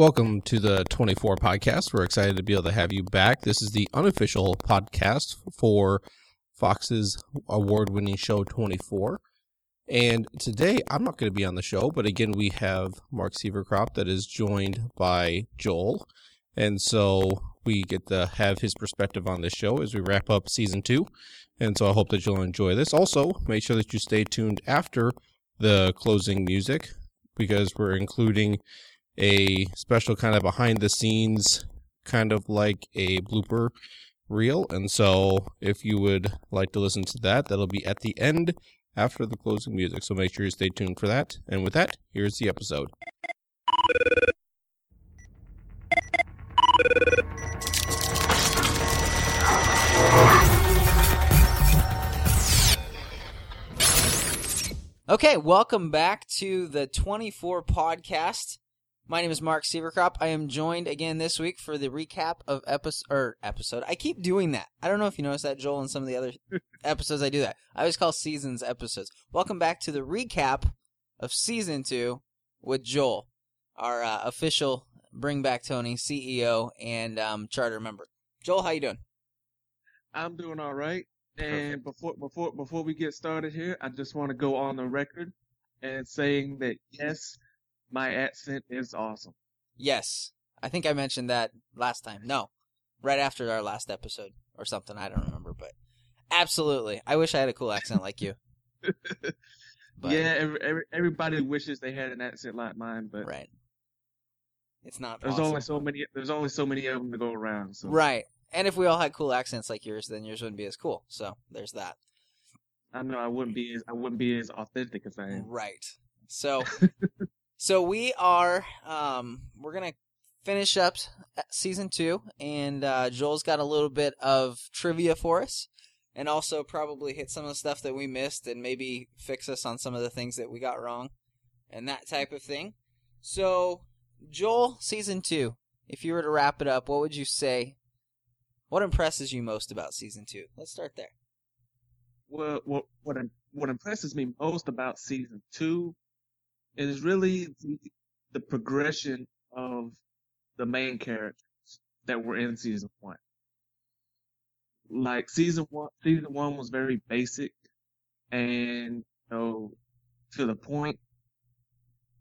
Welcome to the 24 podcast. We're excited to be able to have you back. This is the unofficial podcast for Fox's award winning show 24. And today I'm not going to be on the show, but again, we have Mark Sieverkrop that is joined by Joel. And so we get to have his perspective on this show as we wrap up season two. And so I hope that you'll enjoy this. Also, make sure that you stay tuned after the closing music because we're including a special kind of behind the scenes, kind of like a blooper reel. And so, if you would like to listen to that, that'll be at the end after the closing music. So make sure you stay tuned for that. And with that, here's the episode. Okay, welcome back to the 24 podcast. My name is Mark Sieverkrop. I am joined again this week for the recap of episode or episode. I keep doing that. I don't know if you noticed that, Joel, and some of the other episodes I do that. I always call seasons episodes. Welcome back to the recap of season two with Joel, our uh, official Bring Back Tony CEO and um, charter member. Joel, how you doing? I'm doing all right. And before before before we get started here, I just want to go on the record and saying that yes, my accent is awesome. Yes, I think I mentioned that last time. No, right after our last episode or something. I don't remember, but absolutely, I wish I had a cool accent like you. But- yeah, every, every, everybody wishes they had an accent like mine, but right. It's not there's possible. only so many. There's only so many of them to go around. So Right. And if we all had cool accents like yours, then yours wouldn't be as cool. So there's that. I know I wouldn't be as I wouldn't be as authentic as I am. Right. So so we are um we're gonna finish up season two and uh Joel's got a little bit of trivia for us and also probably hit some of the stuff that we missed and maybe fix us on some of the things that we got wrong and that type of thing. So Joel, season two, if you were to wrap it up, what would you say? What impresses you most about season two? Let's start there. Well, what what what impresses me most about season two is really the, the progression of the main characters that were in season one. Like season one, season one was very basic and you know to the point.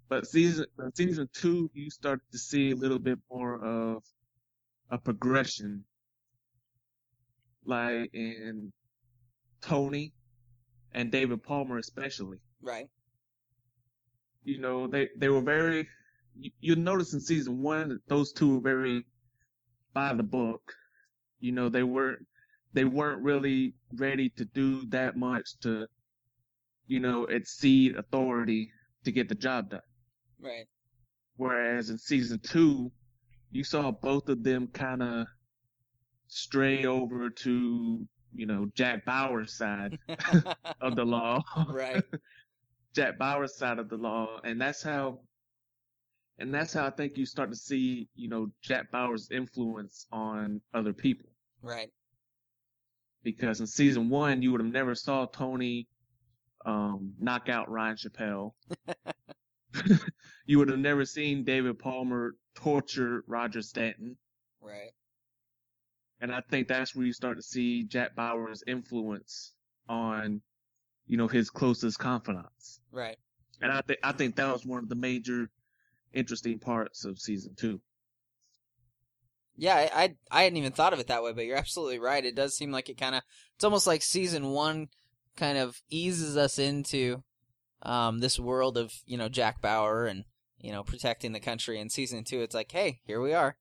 But season uh, season two, you start to see a little bit more of a progression, like in Tony and David Palmer especially. Right. You know, they they were very. You, you notice in season one that those two were very by the book. You know, they weren't they weren't really ready to do that much to, you know, exceed authority to get the job done. Right. Whereas in season two, you saw both of them kind of stray over to, you know, Jack Bauer's side of the law. right. Jack Bauer's side of the law, and that's how, and that's how I think you start to see, you know, Jack Bauer's influence on other people. Right. Because in season one, you would have never saw Tony, um, knock out Ryan Chappelle. you would have never seen David Palmer torture Roger Stanton. Right. And I think that's where you start to see Jack Bauer's influence on, you know, his closest confidants. Right. And I think I think that was one of the major interesting parts of season two. Yeah, I, I I hadn't even thought of it that way, but you're absolutely right. It does seem like it kind of it's almost like season one kind of eases us into um, this world of you know Jack Bauer and you know protecting the country. And season two, it's like, hey, here we are.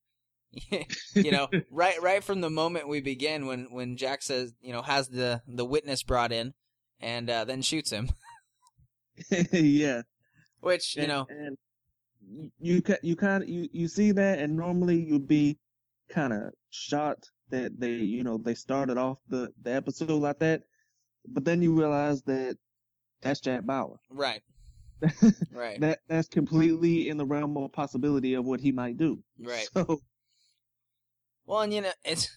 you know, right right from the moment we begin, when when Jack says you know has the the witness brought in and uh, then shoots him, yeah, which you and, know and you you kind of you you see that, and normally you'd be kind of shocked that they you know they started off the the episode like that, but then you realize that that's Jack Bauer. right right that that's completely in the realm of possibility of what he might do. right. So Well, and you know, it's.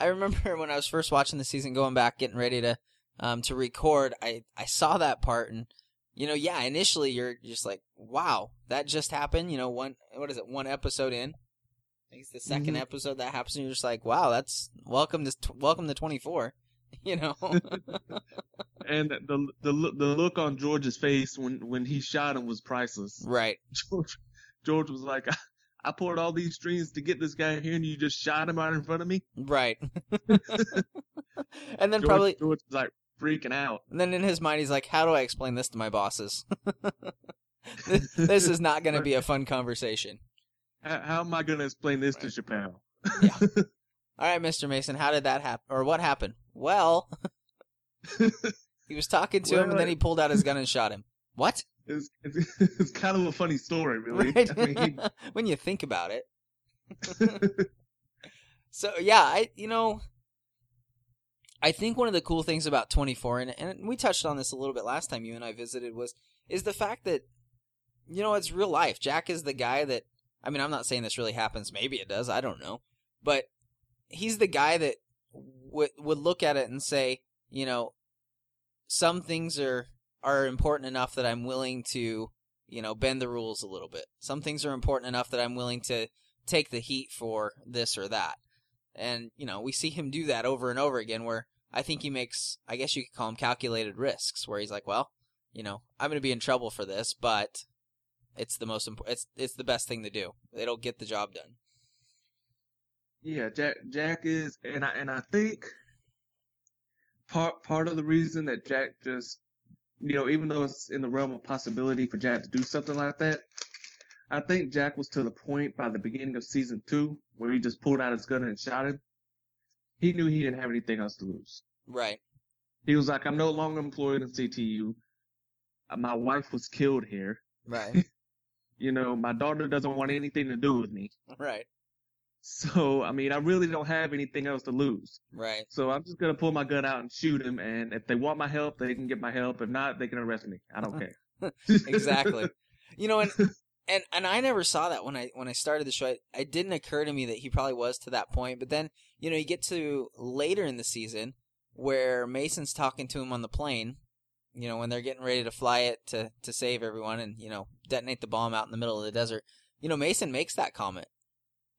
I remember when I was first watching the season, going back, getting ready to um to record. I I saw that part, and you know, yeah, initially you're just like, wow, that just happened. You know, one what is it? One episode in. I think it's the 2nd Mhm. episode that happens, and you're just like, wow, that's welcome to welcome to 24. You know, And the the look- the look on George's face when when he shot him was priceless. right? George George was like, I, I poured all these strings to get this guy here, and you just shot him out in front of me. Right. and then George, probably, George was like freaking out. and then in his mind, he's like, "How do I explain this to my bosses? this, this is not going to be a fun conversation." How, how am I gonna explain this to Chappelle? All right, Mister Mason, how did that happen, or what happened? Well, he was talking to him, and then he pulled out his gun and shot him. What? It's, it's, it's kind of a funny story, really. Right? I mean, when you think about it. so yeah, I you know I think one of the cool things about 24 and and we touched on this a little bit last time you and I visited was is the fact that you know it's real life. Jack is the guy that I mean I'm not saying this really happens, maybe it does, I don't know. But he's the guy that would would look at it and say, you know, some things are are important enough that I'm willing to you know, bend the rules a little bit. Some things are important enough that I'm willing to take the heat for this or that. And, you know, we see him do that over and over again where I think he makes, I guess you could call him calculated risks, where he's like, well, you know, I'm going to be in trouble for this, but it's the most important, it's, it's the best thing to do. It'll get the job done. yeah, Jack Jack is, and I and I think part part of the reason that Jack just, you know, even though it's in the realm of possibility for Jack to do something like that, I think Jack was to the point by the beginning of season two where he just pulled out his gun and shot him. He knew he didn't have anything else to lose. Right. He was like, I'm no longer employed in CTU. Uh, My wife was killed here. Right. You know, my daughter doesn't want anything to do with me. right. So, I mean, I really don't have anything else to lose. Right. So I'm just gonna pull my gun out and shoot him. And if they want my help, they can get my help. If not, they can arrest me. I don't care. exactly. You know, and and and I never saw that when I when I started the show. It, it didn't occur to me that he probably was to that point. But then, you know, you get to later in the season where Mason's talking to him on the plane. You know, when they're getting ready to fly it to to save everyone and you know detonate the bomb out in the middle of the desert. You know, Mason makes that comment.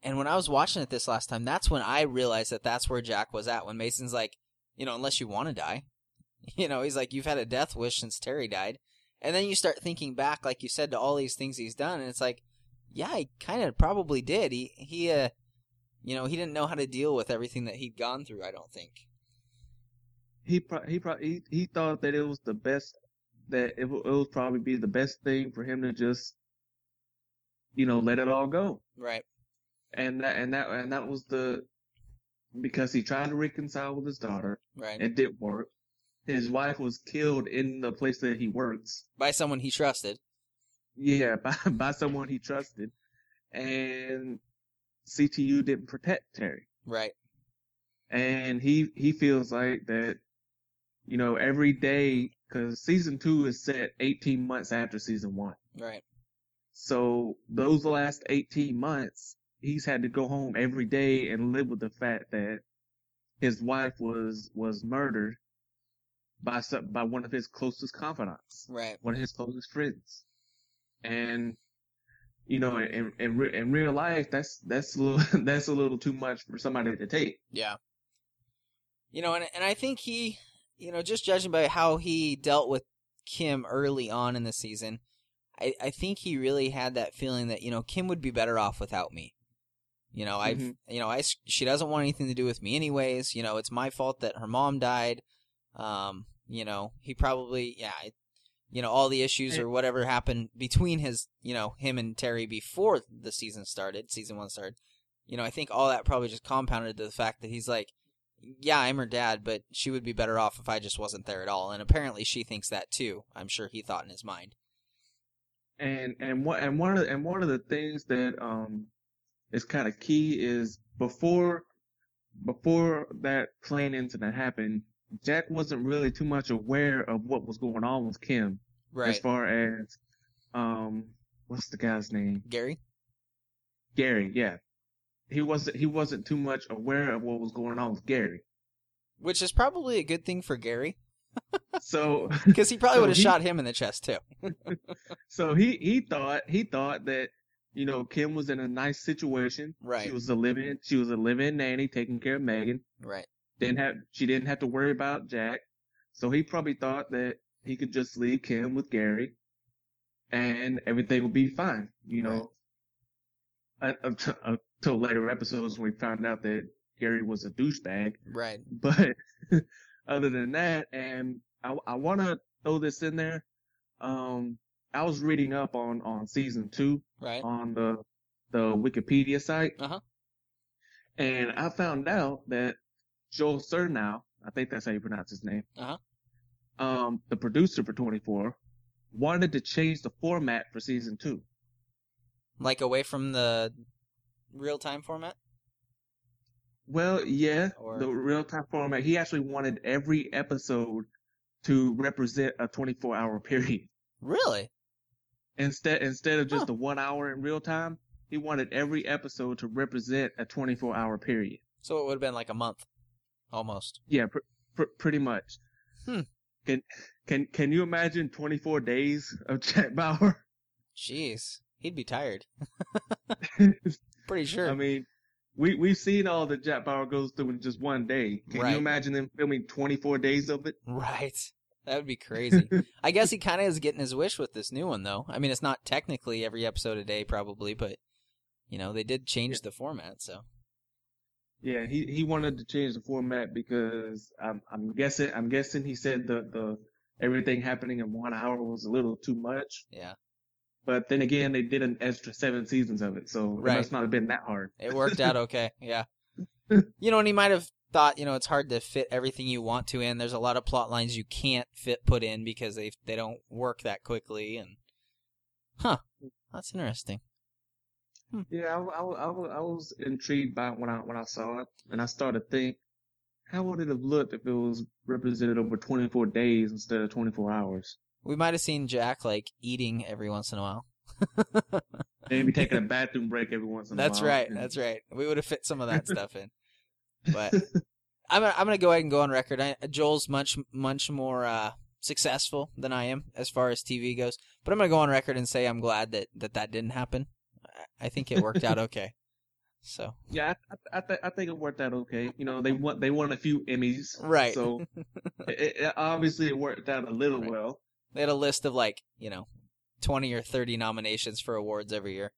And when I was watching it this last time, that's when I realized that that's where Jack was at. When Mason's like, you know, unless you want to die, you know, he's like, you've had a death wish since Terry died. And then you start thinking back, like you said, to all these things he's done, and it's like, yeah, he kind of probably did. He he, uh, you know, he didn't know how to deal with everything that he'd gone through. I don't think. he pro- he probably he, he thought that it was the best that it, w- it would probably be the best thing for him to just you know let it all go Right. and that and that and that was the because he tried to reconcile with his daughter Right. it didn't work his wife was killed in the place that he works By someone he trusted. yeah by, by someone he trusted and ctu didn't protect terry Right. and he he feels like that you know every day because season two is set 18 months after season one Right. so those last 18 months he's had to go home every day and live with the fact that his wife was was murdered by by one of his closest confidants Right. one of his closest friends and you know in in, re- in real life that's that's a little that's a little too much for somebody to take Yeah. You know, and and I think he, you know, just judging by how he dealt with Kim early on in the season, I I think he really had that feeling that you know Kim would be better off without me. You know, I've Mhm. you know I she doesn't want anything to do with me anyways. You know, it's my fault that her mom died. Um, you know, he probably yeah. It, you know all the issues or whatever happened between his you know him and Terry before the season started season one started you know I think all that probably just compounded to the fact that he's like yeah, I'm her dad, but she would be better off if I just wasn't there at all. And apparently she thinks that too. I'm sure he thought in his mind. and and what and one of the, and one of the things that um is kind of key is before before that plane incident happened, Jack wasn't really too much aware of what was going on with Kim as far as um what's the guy's name? Gary? Gary, yeah. He wasn't he wasn't too much aware of what was going on with Gary. Which is probably a good thing for Gary. so Because he probably So would have shot him in the chest too. so he he thought he thought that you know Kim was in a nice situation. Right. She was a living she was a living nanny taking care of Megan. Right. Didn't have she didn't have to worry about Jack. So he probably thought that he could just leave Kim with Gary, and everything would be fine. You know. Uh, Until, until later episodes when we found out that Gary was a douchebag. Right. But other than that, and I, I want to throw this in there. Um, I was reading up on, on season two Right. on the, the Wikipedia site. Uh-huh. And I found out that Joel Surnow, I think that's how you pronounce his name. Uh-huh. Um, the producer for 24 wanted to change the format for season two. Like away from the real time format. Well, yeah, Or- the real time format. He actually wanted every episode to represent a 24 hour period. Really? Instead, instead of just Huh. the one hour in real time, he wanted every episode to represent a 24 hour period. So it would have been like a month, almost. Yeah, pr- pr- pretty much. Hmm. Can can can you imagine 24 days of Jack Bauer? Jeez, he'd be tired. Pretty sure. I mean, we we've seen all that Jack Bauer goes through in just one day. Can Right. you imagine them filming 24 days of it? right. That would be crazy. I guess he kind of is getting his wish with this new one, though. I mean, it's not technically every episode a day, probably, but you know they did change the format. So Yeah, he he wanted to change the format because I'm I'm guessing I'm guessing he said the the everything happening in one hour was a little too much. yeah, But then again, they did an extra seven seasons of it, so Right. it must not have been that hard. it worked out okay. Yeah. You know, and he might have thought, you know, it's hard to fit everything you want to in. There's a lot of plot lines you can't fit put in because they they don't work that quickly. And huh, that's interesting. Yeah, I, I, I, I was intrigued by it when I when I saw it, and I started to think, how would it have looked if it was represented over 24 days instead of 24 hours? We might have seen Jack like eating every once in a while. Maybe taking a bathroom break every once in a while. That's right. That's right. We would have fit some of that stuff in. But I'm gonna, I'm gonna go ahead and go on record. I, Joel's much much more uh, successful than I am as far as TV goes. But I'm gonna go on record and say I'm glad that that, that didn't happen. I, think it worked out okay. So Yeah, I I, th- I think it worked out okay. You know, they won they won a few Emmys, right, So it, it, obviously it worked out a little Right. well. they had a list of like you know twenty or thirty nominations for awards every year.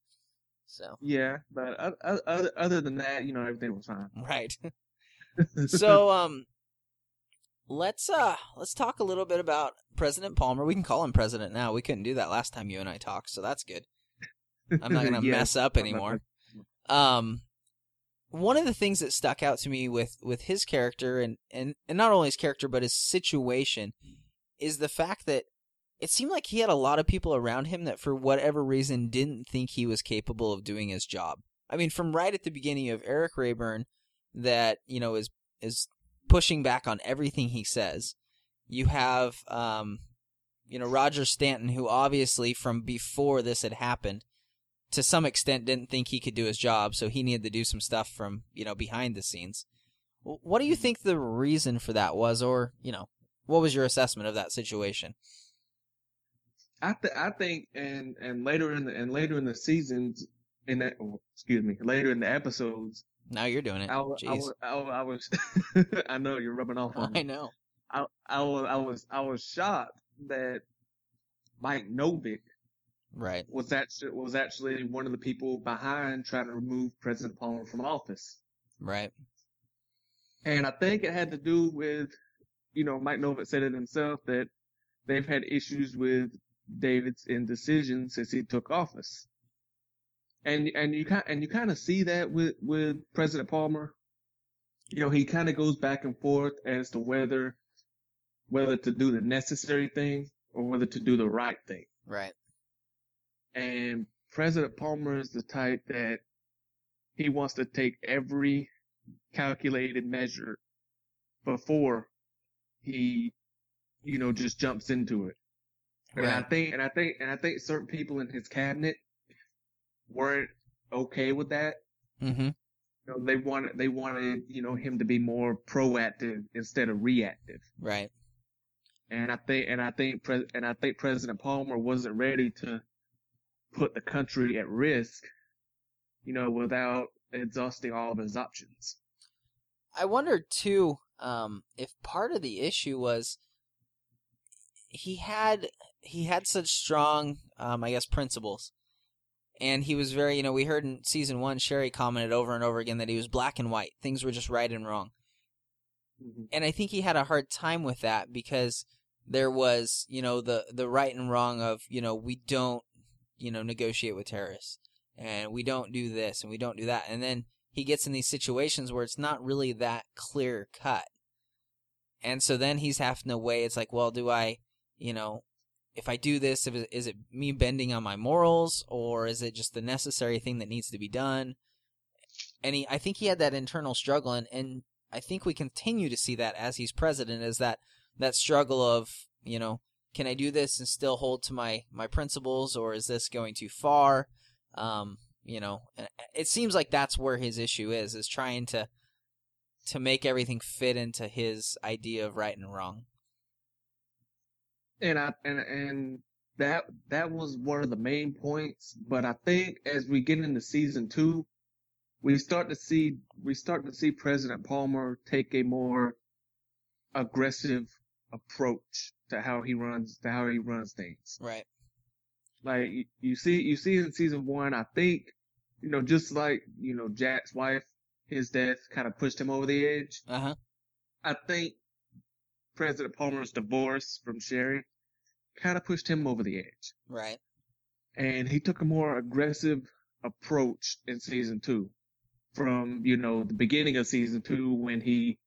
So Yeah, but other other than that, you know, everything was fine. right. so um let's uh let's talk a little bit about President Palmer. We can call him president now. We couldn't do that last time you and I talked, so that's good. I'm not gonna Yeah. mess up anymore. Um one of the things that stuck out to me with with his character and and, and not only his character but his situation is the fact that it seemed like he had a lot of people around him that for whatever reason didn't think he was capable of doing his job. I mean, from right at the beginning of Eric Rayburn that, you know, is is pushing back on everything he says. You have um you know, Roger Stanton who obviously from before this had happened to some extent didn't think he could do his job, so he needed to do some stuff from, you know, behind the scenes. What do you hmm. think the reason for that was or, you know, what was your assessment of that situation? I th- I think and and later in the and later in the seasons in that oh, excuse me later in the episodes Now you're doing it. I, wa- I. I, I was I know you're rubbing off on I me. know. I, I was I was I was shocked that Mike Novick Right. was actually was actually one of the people behind trying to remove President Palmer from office. Right. And I think it had to do with, you know, Mike Novick said it himself that they've had issues with David's indecision since he took office. And and you kind and you kind of see that with with President Palmer. You know, he kind of goes back and forth as to whether whether to do the necessary thing or whether to do the right thing. Right. And President Palmer is the type that he wants to take every calculated measure before he, you know, just jumps into it. And I think, and I think, and I think certain people in his cabinet weren't okay with that. Mm-hmm. You know, they wanted, they wanted, you know, him to be more proactive instead of reactive. Right. and I think and I think and I think President Palmer wasn't ready to put the country at risk, you know, without exhausting all of his options. I wonder too um, if part of the issue was he had he had such strong, um, I guess, principles, and he was very, you know, we heard in season one, Sherry commented over and over again that he was black and white; things were just right and wrong. Mm-hmm. And I think he had a hard time with that because there was, you know, the the right and wrong of, you know, we don't, you know, negotiate with terrorists, and we don't do this and we don't do that, and then he gets in these situations where it's not really that clear cut. And so then he's having to weigh, it's like, well, do I, you know, if I do this, is it me bending on my morals or is it just the necessary thing that needs to be done? And he, I think he had that internal struggle and, and I think we continue to see that as he's president is that, that struggle of, you know, can I do this and still hold to my, my principles or is this going too far? Um, you know, it seems like that's where his issue is, is trying to, to make everything fit into his idea of right and wrong. And I and and that that was one of the main points. But I think as we get into season two, we start to see we start to see President Palmer take a more aggressive approach to how he runs to how he runs things. Right. Like you, you see you see in season one, I think, you know, just like, you know, Jack's wife, his death kind of pushed him over the edge. Uh huh. I think President Palmer's divorce from Sherry kind of pushed him over the edge. Right. And he took a more aggressive approach in season two from, you know, the beginning of season two when he,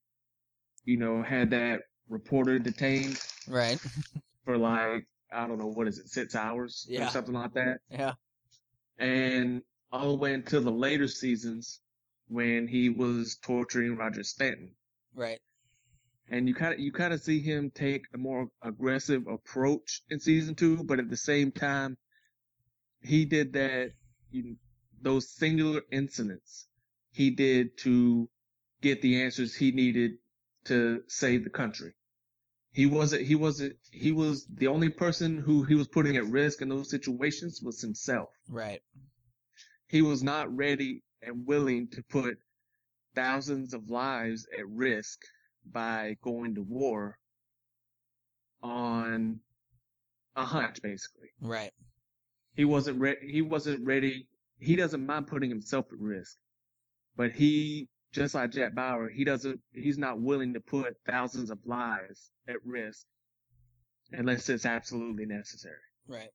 you know, had that reporter detained Right. for like, I don't know, what is it, six hours Yeah. or something like that. Yeah. And all the way until the later seasons when he was torturing Roger Stanton. Right. and you kind of you kind of see him take a more aggressive approach in season two, but at the same time, he did that. You, those singular incidents he did to get the answers he needed to save the country. He wasn't. He wasn't. He was the only person who he was putting at risk in those situations was himself. Right. He was not ready and willing to put thousands of lives at risk by going to war on a hunch, basically. Right. He wasn't ready. He wasn't ready. He doesn't mind putting himself at risk, but he, just like Jack Bauer, he doesn't. He's not willing to put thousands of lives at risk unless it's absolutely necessary. Right.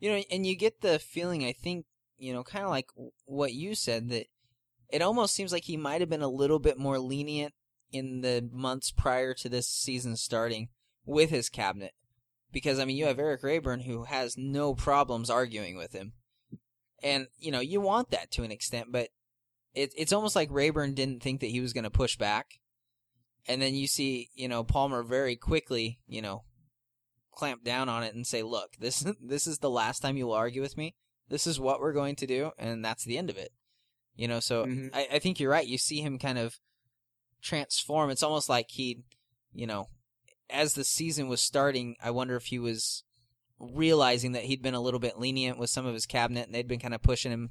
You know, and you get the feeling, I think, you know, kind of like what you said, that it almost seems like he might have been a little bit more lenient in the months prior to this season starting with his cabinet. Because, I mean, you have Eric Rayburn who has no problems arguing with him. And, you know, you want that to an extent, but it, it's almost like Rayburn didn't think that he was going to push back. And then you see, you know, Palmer very quickly, you know, clamp down on it and say, "Look, this this is the last time you'll argue with me. This is what we're going to do, and that's the end of it." You know, so Mhm. I, I think you're right. You see him kind of transform. It's almost like he, you know, as the season was starting, I wonder if he was realizing that he'd been a little bit lenient with some of his cabinet, and they'd been kind of pushing him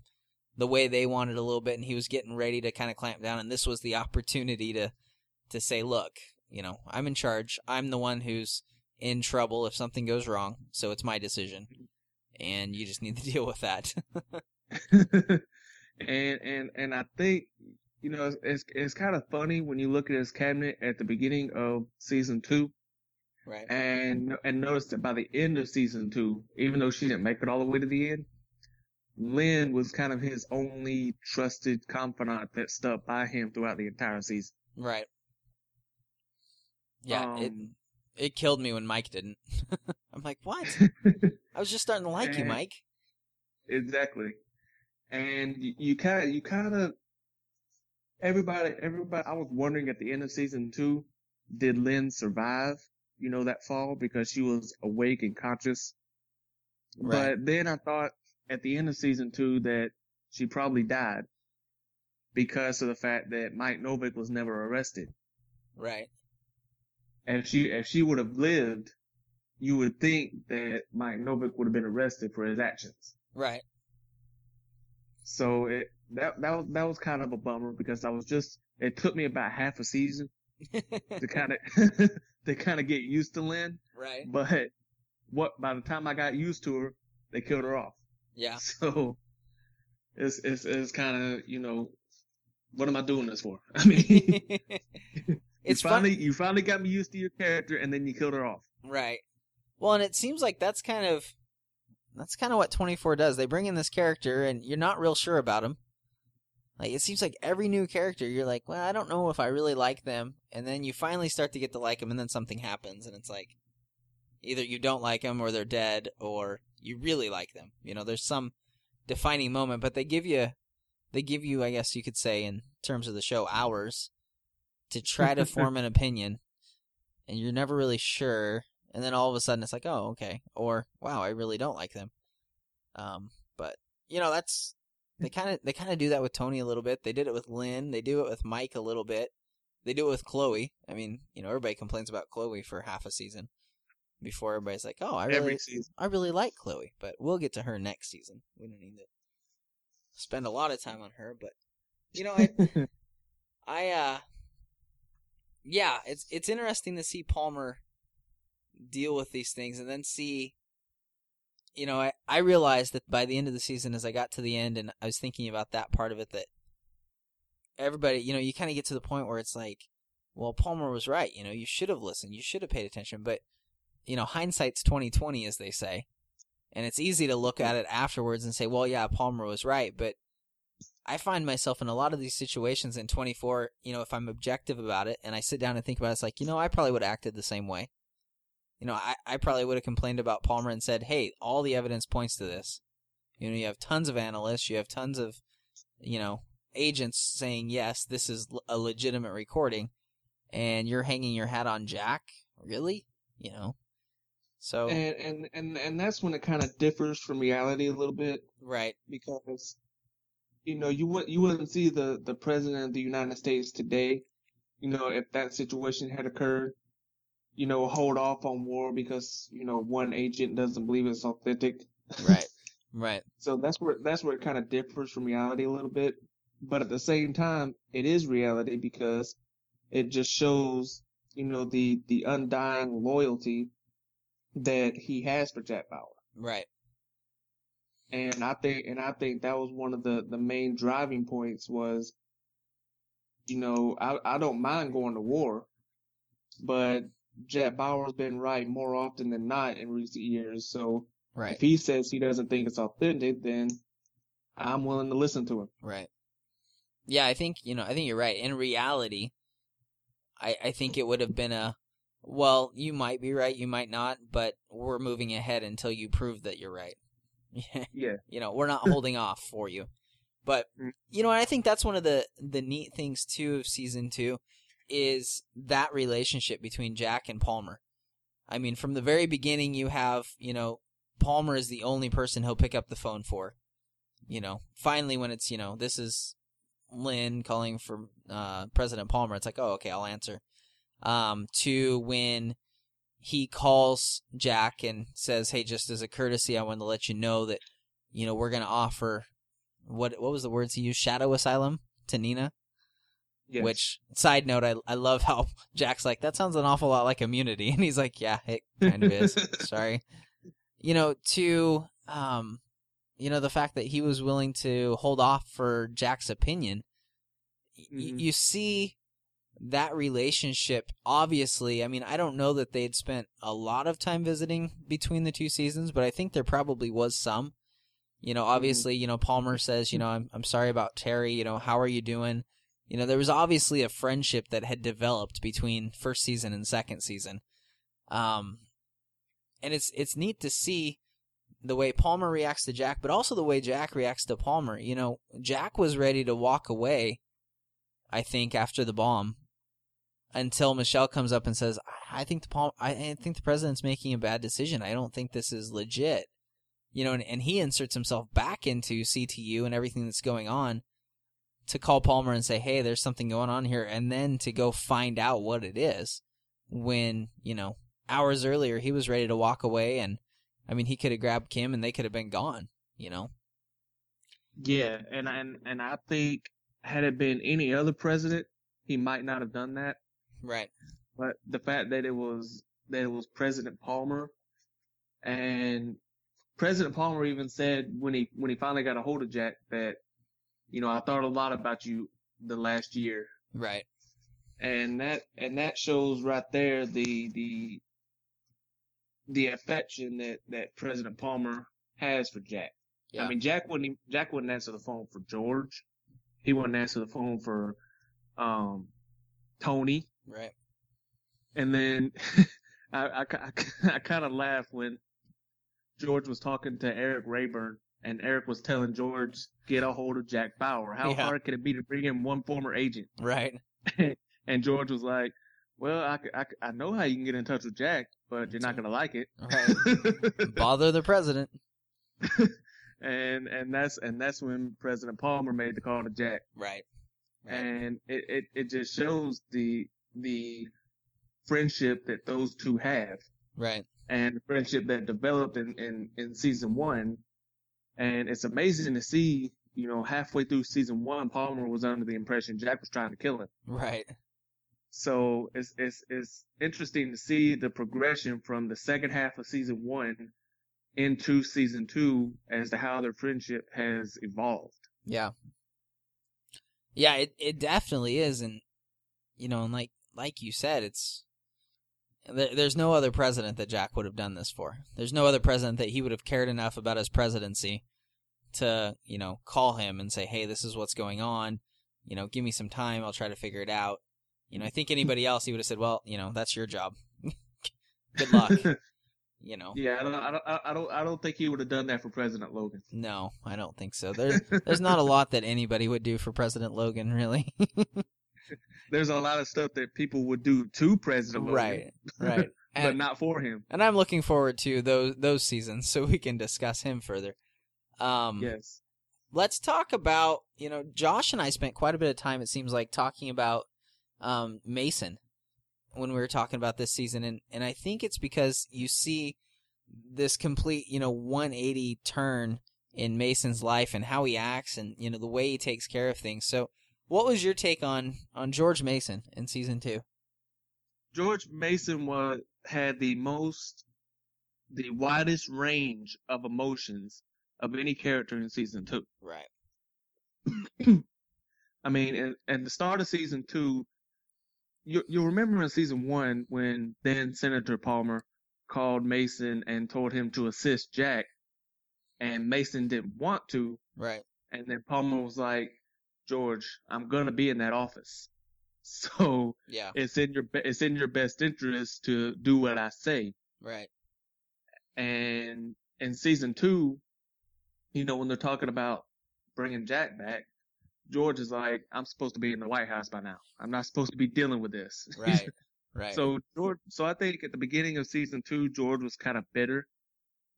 the way they wanted a little bit, and he was getting ready to kind of clamp down. And this was the opportunity to to say, "Look, you know, I'm in charge. I'm the one who's." in trouble if something goes wrong, so it's my decision, and you just need to deal with that. and and and I think you know it's it's, it's kind of funny when you look at his cabinet at the beginning of season two, right? and and notice that by the end of season two, even though she didn't make it all the way to the end, Lynn was kind of his only trusted confidant that stuck by him throughout the entire season. Right. Yeah, it Um, it killed me when Mike didn't. I'm like, what? I was just starting to like you, Mike. Exactly. And you kind of, you kind of, everybody, everybody, I was wondering at the end of season two, did Lynn survive, you know, that fall because she was awake and conscious? Right. But then I thought at the end of season two that she probably died because of the fact that Mike Novick was never arrested. Right. And if she, if she would have lived, you would think that Mike Novick would have been arrested for his actions. Right. So it that that was that was kind of a bummer because I was just it took me about half a season to kind of to kind of get used to Lynn, right. but what by the time I got used to her, they killed her off. Yeah. So it's it's it's kind of you know what am I doing this for? I mean, you it's finally fun. you finally got me used to your character, and then you killed her off. Right. Well, and it seems like that's kind of that's kind of what 24 does. They bring in this character and you're not real sure about him. Like it seems like every new character you're like, "Well, I don't know if I really like them." And then you finally start to get to like them and then something happens and it's like either you don't like them or they're dead or you really like them. You know, there's some defining moment, but they give you they give you, I guess you could say in terms of the show, hours to try to form an opinion and you're never really sure. And then all of a sudden it's like oh okay or wow i really don't like them. Um but you know that's they kind of they kind of do that with tony a little bit. They did it with lynn. They do it with mike a little bit. They do it with chloe. I mean you know everybody complains about chloe for half a season before everybody's like oh i really i really like chloe but we'll get to her next season. We don't need to spend a lot of time on her but you know i I uh yeah, it's it's interesting to see Palmer deal with these things and then see you know, I, I realized that by the end of the season as I got to the end and I was thinking about that part of it that everybody, you know, you kind of get to the point where it's like, well, Palmer was right, you know, you should have listened, you should have paid attention, but you know, hindsight's 2020 as they say. And it's easy to look at it afterwards and say, well, yeah, Palmer was right, but I find myself in a lot of these situations in 24, you know, if I'm objective about it and I sit down and think about it, it's like, you know, I probably would have acted the same way. You know, I, I probably would have complained about Palmer and said, hey, all the evidence points to this. You know, you have tons of analysts, you have tons of, you know, agents saying, yes, this is a legitimate recording, and you're hanging your hat on Jack? Really? You know? So, and and and and that's when it kind of differs from reality a little bit right. because you know you would you wouldn't see the the president of the United States today, you know, if that situation had occurred, you know, hold off on war because you know one agent doesn't believe it's authentic. Right. Right. So that's where that's where it kind of differs from reality a little bit, but at the same time, it is reality because it just shows you know the the undying loyalty that he has for Jack Bauer. Right. and I think and I think that was one of the the main driving points was, you know, I I don't mind going to war, but Jack Bauer's been right more often than not in recent years. So Right. if he says he doesn't think it's authentic, then I'm willing to listen to him. Right. Yeah, I think you know. I think you're right. In reality, I I think it would have been a well. You might be right. You might not. But we're moving ahead until you prove that you're right. Yeah. you know, we're not holding off for you. But Mm. you know, I think that's one of the the neat things too of season two is that relationship between Jack and Palmer. I mean, from the very beginning, you have you know Palmer is the only person he'll pick up the phone for. You know, finally when it's you know this is Lynn calling for uh, President Palmer, it's like oh okay I'll answer. Um, to when he calls Jack and says, "Hey, just as a courtesy, I wanted to let you know that you know we're going to offer what what was the words he used? Shadow asylum to Nina." Yes. Which side note, I I love how Jack's like that sounds an awful lot like immunity, and he's like, yeah, it kind of is. Sorry, you know, to um, you know, the fact that he was willing to hold off for Jack's opinion, y- y- you see that relationship. Obviously, I mean, I don't know that they'd spent a lot of time visiting between the two seasons, but I think there probably was some. You know, obviously, you know, Palmer says, you know, I'm I'm sorry about Terry. You know, how are you doing? You know, there was obviously a friendship that had developed between first season and second season. Um, and it's it's neat to see the way Palmer reacts to Jack, but also the way Jack reacts to Palmer. You know, Jack was ready to walk away. I think after the bomb, until Michelle comes up and says, "I think the Pal- I I think the president's making a bad decision. I don't think this is legit." You know, and, and he inserts himself back into CTU and everything that's going on to call Palmer and say, "Hey, there's something going on here," and then to go find out what it is when you know hours earlier he was ready to walk away, and I mean he could have grabbed Kim and they could have been gone. You know. Yeah, and and and I think had it been any other president, he might not have done that. Right. But the fact that it was that it was President Palmer, and President Palmer even said when he when he finally got a hold of Jack that, you know, I thought a lot about you the last year, Right. and that and that shows right there the the the affection that that President Palmer has for Jack. Yeah. I mean, Jack wouldn't Jack wouldn't answer the phone for George. He wouldn't answer the phone for um Tony. Right. And then I, I, I, I kind of laughed when George was talking to Eric Rayburn and Eric was telling George, get a hold of Jack Bauer. How Yeah. hard could it be to bring in one former agent? Right. And George was like, well, I, I, I know how you can get in touch with Jack, but you're not going to like it. Right. Bother the president. and, and that's, and that's when President Palmer made the call to Jack. Right. Right. and it, it, it just shows the the friendship that those two have Right. and the friendship that developed in, in, in season one. And it's amazing to see, you know, halfway through season one, Palmer was under the impression Jack was trying to kill him. Right. So it's it's it's interesting to see the progression from the second half of season one into season two as to how their friendship has evolved. Yeah. Yeah, it it definitely is, and you know, and like like you said, it's there's no other president that Jack would have done this for. There's no other president that he would have cared enough about his presidency to you know call him and say, hey, this is what's going on. You know, give me some time. I'll try to figure it out. You know, I think anybody else he would have said, well, you know, that's your job. Good luck. You know. Yeah, I don't, I don't, I don't, I don't think he would have done that for President Logan. No, I don't think so. There's there's not a lot that anybody would do for President Logan, really. There's a lot of stuff that people would do to President Logan, right, right. but And, not for him. and I'm looking forward to those those seasons so we can discuss him further. Um, Yes. let's talk about you know Josh and I spent quite a bit of time. It seems like talking about um, Mason when we were talking about this season, and and I think it's because you see this complete you know 180 turn in Mason's life and how he acts and you know the way he takes care of things. So, what was your take on on George Mason in season two? George Mason was had the most, the widest range of emotions of any character in season two. Right. I mean, and, and the start of season two, you you'll remember in season one when then Senator Palmer called Mason and told him to assist Jack, and Mason didn't want to, Right. and then Palmer was like, "George, I'm gonna be in that office, so Yeah. it's in your it's in your best interest to do what I say." Right. And in season two, you know, when they're talking about bringing Jack back, George is like, I'm supposed to be in the White House by now. I'm not supposed to be dealing with this. Right. Right. so George, so I think at the beginning of season two, George was kind of bitter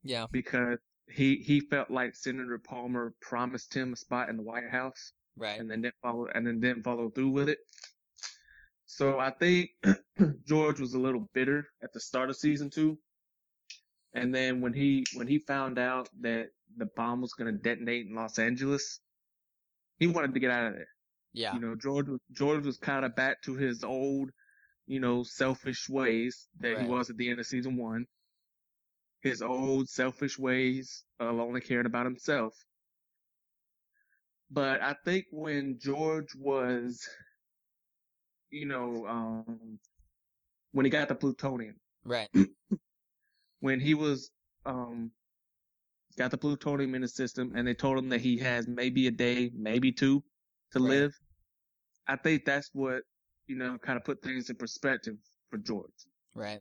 yeah. because he, he felt like Senator Palmer promised him a spot in the White House Right. and then didn't follow, and then didn't follow through with it. So I think George was a little bitter at the start of season two. And then when he, when he found out that the bomb was going to detonate in Los Angeles, he wanted to get out of there. Yeah. You know, George was, George was kind of back to his old, you know, selfish ways that Right. he was at the end of season one. His old selfish ways of only caring about himself. But I think when George was, you know, um, when he got the plutonium, Right. when he was, um, got the plutonium in his system and they told him that he has maybe a day, maybe two to Right. live. I think that's what, you know, kind of put things in perspective for George. Right.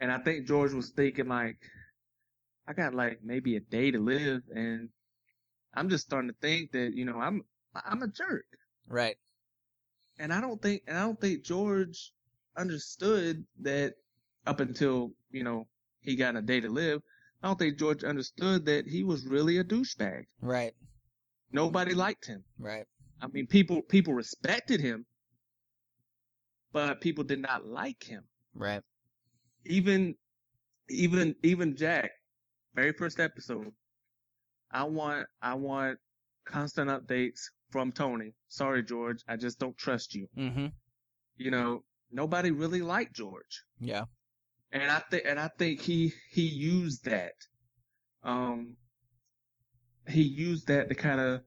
And I think George was thinking like, I got like maybe a day to live and I'm just starting to think that, you know, I'm, I'm a jerk. Right. And I don't think, and I don't think George understood that up until, you know, he got a day to live. I don't think George understood that he was really a douchebag. Right. Nobody liked him. Right. I mean, people, people respected him, but people did not like him. Right. even even even Jack, very first episode. I want I want constant updates from Tony. Sorry, George, I just don't trust you. Mm-hmm. You know, nobody really liked George, Yeah. and I think and I think he he used that. Um, he used that to kind of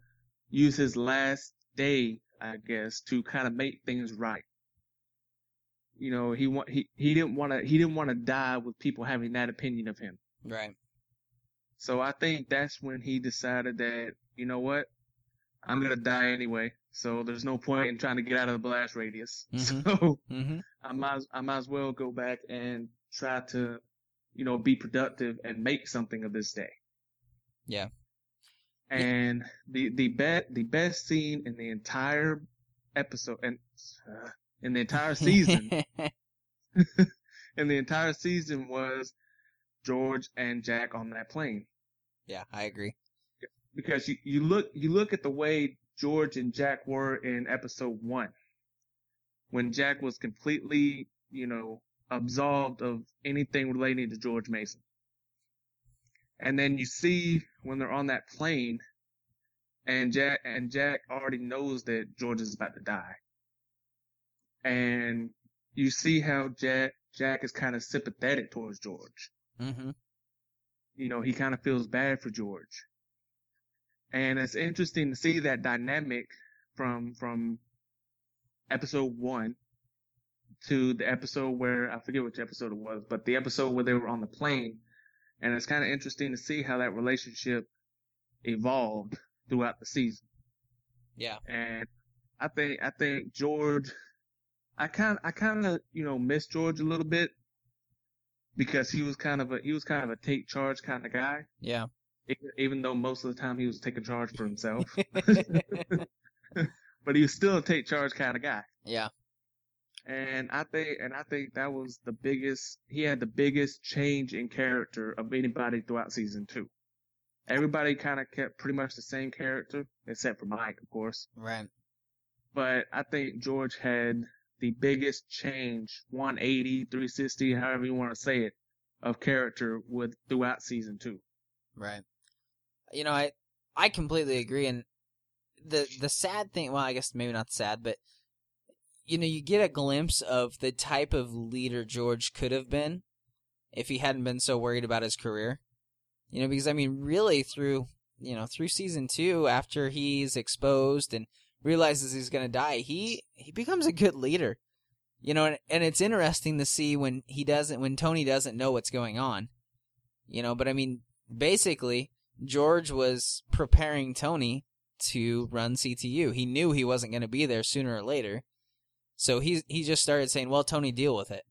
use his last day, I guess, to kind of make things right. You know, he want he he didn't want to he didn't want to die with people having that opinion of him. Right. So I think that's when he decided that, you know what, I'm gonna die anyway. So there's no point in trying to get out of the blast radius. Mhm. So Mm-hmm. I might as- I might as well go back and try to, you know, be productive and make something of this day. Yeah. And the the bet the best scene in the entire episode and uh, in the entire season in the entire season was George and Jack on that plane. Yeah, I agree. because you, you look you look at the way George and Jack were in episode one, when Jack was completely you know absolved of anything relating to George Mason, and then you see when they're on that plane, and Jack and Jack already knows that George is about to die, and you see how Jack Jack is kind of sympathetic towards George Mm-hmm. You know, he kind of feels bad for George. And it's interesting to see that dynamic from, from episode one to the episode where, I forget which episode it was, but the episode where they were on the plane. And it's kind of interesting to see how that relationship evolved throughout the season. Yeah. And I think, I think George, I kind, I kind of, you know, miss George a little bit because he was kind of a, he was kind of a take charge kind of guy Yeah. even though most of the time he was taking charge for himself. but he was still a take charge kind of guy. yeah. And I think, and I think that was the biggest, he had the biggest change in character of anybody throughout season two. Everybody kind of kept pretty much the same character, except for Mike, of course. Right. But I think George had the biggest change, 180, 360, however you want to say it, of character with throughout season two. Right. You know, I I completely agree and the the sad thing, well, I guess maybe not sad, but you know, you get a glimpse of the type of leader George could have been if he hadn't been so worried about his career. You know, because I mean, really through, you know, through season 2 after he's exposed and realizes he's going to die, he he becomes a good leader. You know, and, and it's interesting to see when he doesn't when Tony doesn't know what's going on. You know, but I mean, basically, George was preparing Tony to run CTU. He knew he wasn't going to be there sooner or later. So he he just started saying, "Well, Tony, deal with it."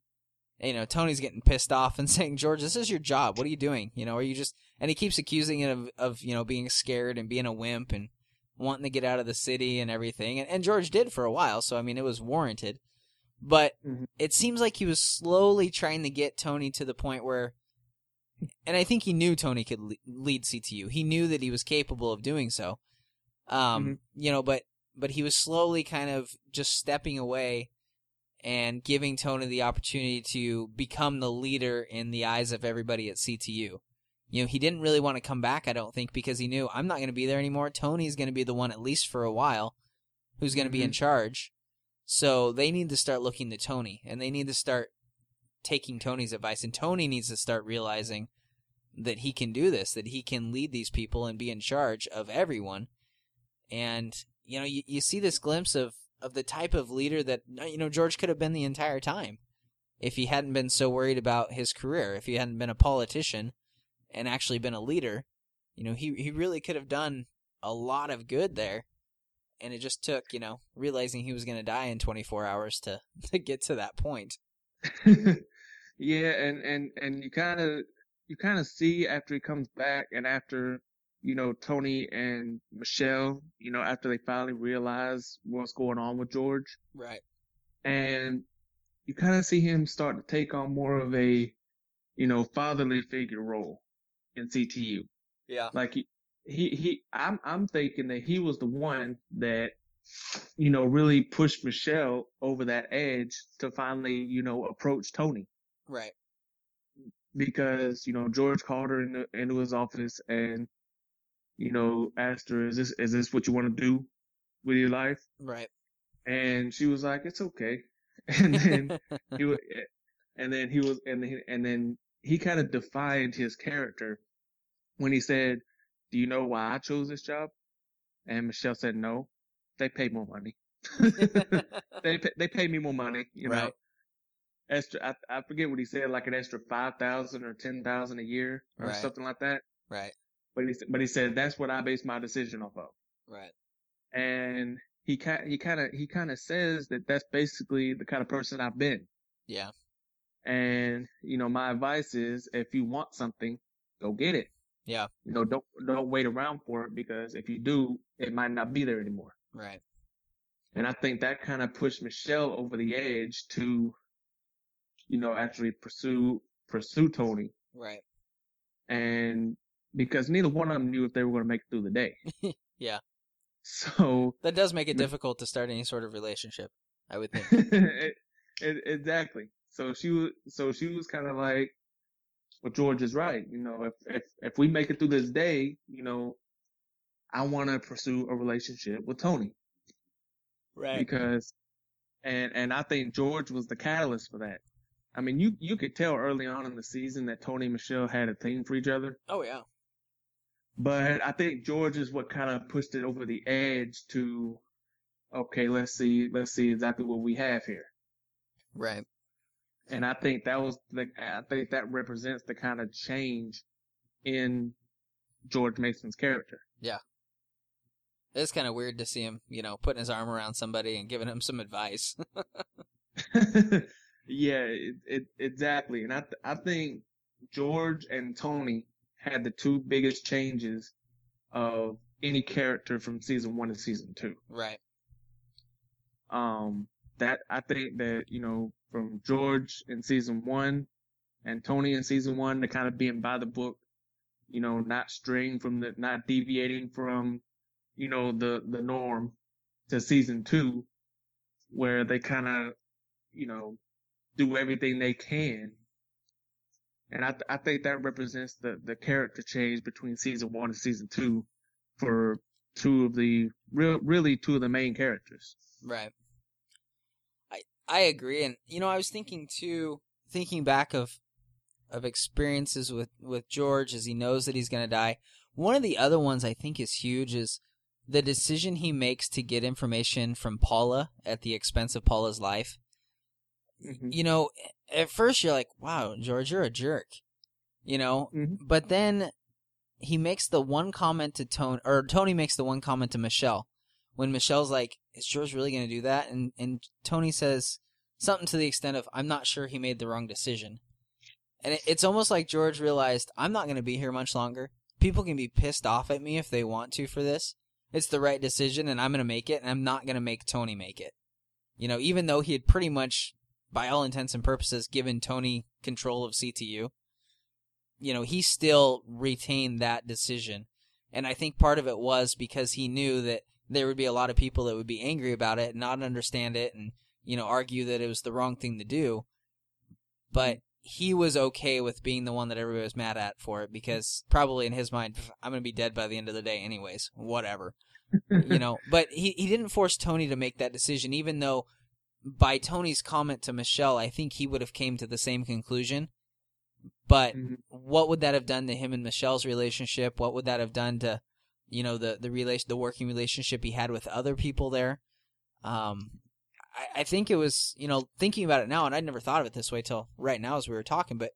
You know, Tony's getting pissed off and saying, "George, this is your job. What are you doing? You know, are you just?" And he keeps accusing it of of you know being scared and being a wimp and wanting to get out of the city and everything. And, and George did for a while, so I mean, it was warranted. But Mhm. it seems like he was slowly trying to get Tony to the point where and I think he knew Tony could le- lead CTU. He knew that he was capable of doing so. Um, Mhm. you know, but but he was slowly kind of just stepping away and giving Tony the opportunity to become the leader in the eyes of everybody at CTU. You know, he didn't really want to come back, I don't think, because he knew I'm not going to be there anymore. Tony's going to be the one, at least for a while, who's going to be in mm-hmm. charge. So they need to start looking to Tony, and they need to start taking Tony's advice. And Tony needs to start realizing that he can do this, that he can lead these people and be in charge of everyone. And you know, you, you see this glimpse of of the type of leader that you know George could have been the entire time if he hadn't been so worried about his career, if he hadn't been a politician and actually been a leader. You know, he he really could have done a lot of good there. And it just took, you know, realizing he was going to die in 24 hours to to get to that point. yeah, and and and you kind of you kind of see after he comes back and after you know Tony and Michelle, you know, after they finally realize what's going on with George, Right. and you kind of see him start to take on more of a you know fatherly figure role in CTU. Yeah. Like he he he I'm I'm thinking that he was the one that you know really pushed Michelle over that edge to finally you know approach Tony. Right. because you know George called her into, into his office and you know asked her, "Is this is this what you want to do with your life?" Right. And she was like, "It's okay." And then he wa- and then he was and then, and then he kind of defined his character when he said, "Do you know why I chose this job?" And Michelle said, "No, they pay more money. they pay, they pay me more money, you know." Right. Extra, I, I forget what he said, like an extra five thousand or ten thousand a year or Right. something like that. right. But he but he said that's what I base my decision off of. Right. And he kind he kind of he kind of says that that's basically the kind of person I've been. Yeah. And you know, my advice is if you want something, go get it. Yeah. You know, don't don't wait around for it because if you do, it might not be there anymore. Right. And I think that kind of pushed Michelle over the edge to, you know, actually pursue pursue Tony. Right. And because neither one of them knew if they were going to make it through the day. Yeah. So That does make it difficult to start any sort of relationship. I would think. it, it, exactly. So she was, so she was kind of like, well, George is right. You know, if, if, if we make it through this day, you know, I want to pursue a relationship with Tony Right. because, and, and I think George was the catalyst for that. I mean, you, you could tell early on in the season that Tony and Michelle had a thing for each other, Oh yeah. but I think George is what kind of pushed it over the edge to, okay, let's see, let's see exactly what we have here. Right. And I think that was the, I think that represents the kind of change in George Mason's character. Yeah. It's kind of weird to see him, you know, putting his arm around somebody and giving him some advice. yeah, it, it, exactly. And I, th- I think George and Tony had the two biggest changes of any character from season one to season two. right. Um, that I think that, you know, from George in season one and Tony in season one, to kind of being by the book, you know, not straying from the, not deviating from, you know, the, the norm to season two, where they kind of, you know, do everything they can. And I, th- I think that represents the, the character change between season one and season two for two of the real, really two of the main characters. Right. I agree, and you know, I was thinking too, thinking back of of experiences with with George as he knows that he's going to die. One of the other ones I think is huge is the decision he makes to get information from Paula at the expense of Paula's life. Mhm. You know, at first you're like, "Wow, George, you're a jerk," you know, Mhm. but then he makes the one comment to Tony, or Tony makes the one comment to Michelle when Michelle's like, "Is George really going to do that?" and and Tony says something to the extent of, "I'm not sure he made the wrong decision," and it, it's almost like George realized, "I'm not going to be here much longer. People can be pissed off at me if they want to for this. It's the right decision, and I'm going to make it, and I'm not going to make Tony make it." You know, even though he had pretty much, by all intents and purposes, given Tony control of CTU, you know, he still retained that decision. And I think part of it was because he knew that there would be a lot of people that would be angry about it, and not understand it, and, you know, argue that it was the wrong thing to do. But he was okay with being the one that everybody was mad at for it because probably in his mind, I'm going to be dead by the end of the day anyways, whatever. you know, but he, he didn't force Tony to make that decision, even though by Tony's comment to Michelle, I think he would have came to the same conclusion. But Mhm. what would that have done to him and Michelle's relationship? What would that have done to, you know, the the relation, the working relationship he had with other people there? Um, I, I think it was, you know, thinking about it now, and I'd never thought of it this way till right now as we were talking. But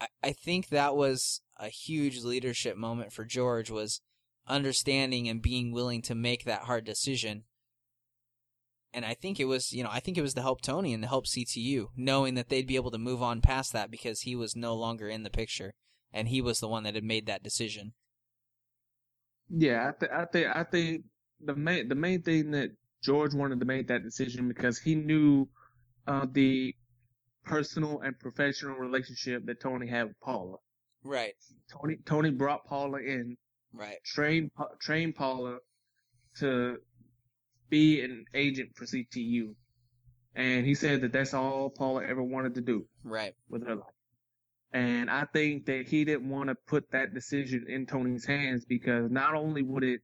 I, I think that was a huge leadership moment for George was understanding and being willing to make that hard decision. And I think it was, you know, I think it was to help Tony and to help CTU, knowing that they'd be able to move on past that because he was no longer in the picture, and he was the one that had made that decision. Yeah, I, th- I think I think the main the main thing that George wanted to make that decision because he knew uh, the personal and professional relationship that Tony had with Paula. Right, Tony Tony brought Paula in, right, trained trained Paula to be an agent for CTU, and he said that that's all Paula ever wanted to do right, with her life. And I think that he didn't want to put that decision in Tony's hands because not only would it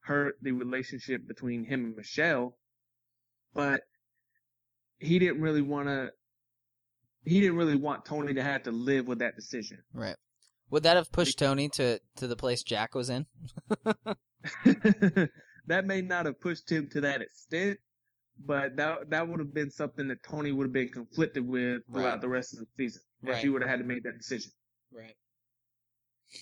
hurt the relationship between him and Michelle, but he didn't really want to he didn't really want Tony to have to live with that decision. Right. Would that have pushed Tony to to the place Jack was in? that may not have pushed him to that extent, but that that would have been something that Tony would have been conflicted with throughout Right. the rest of the season. Right. he would have had to make that decision. Right.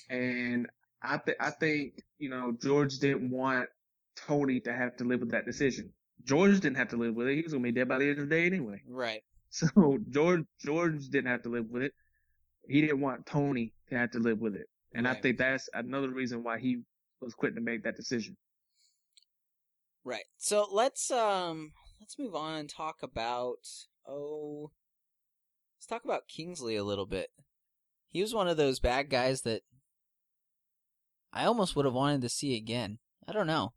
And I th- I think, you know, George didn't want Tony to have to live with that decision. George didn't have to live with it. He was gonna be dead by the end of the day anyway. Right. So George George didn't have to live with it. He didn't want Tony to have to live with it. And I think that's another reason why he was quick to make that decision. Right. So let's um let's move on and talk about oh let's talk about Kingsley a little bit. He was one of those bad guys that I almost would have wanted to see again. I don't know.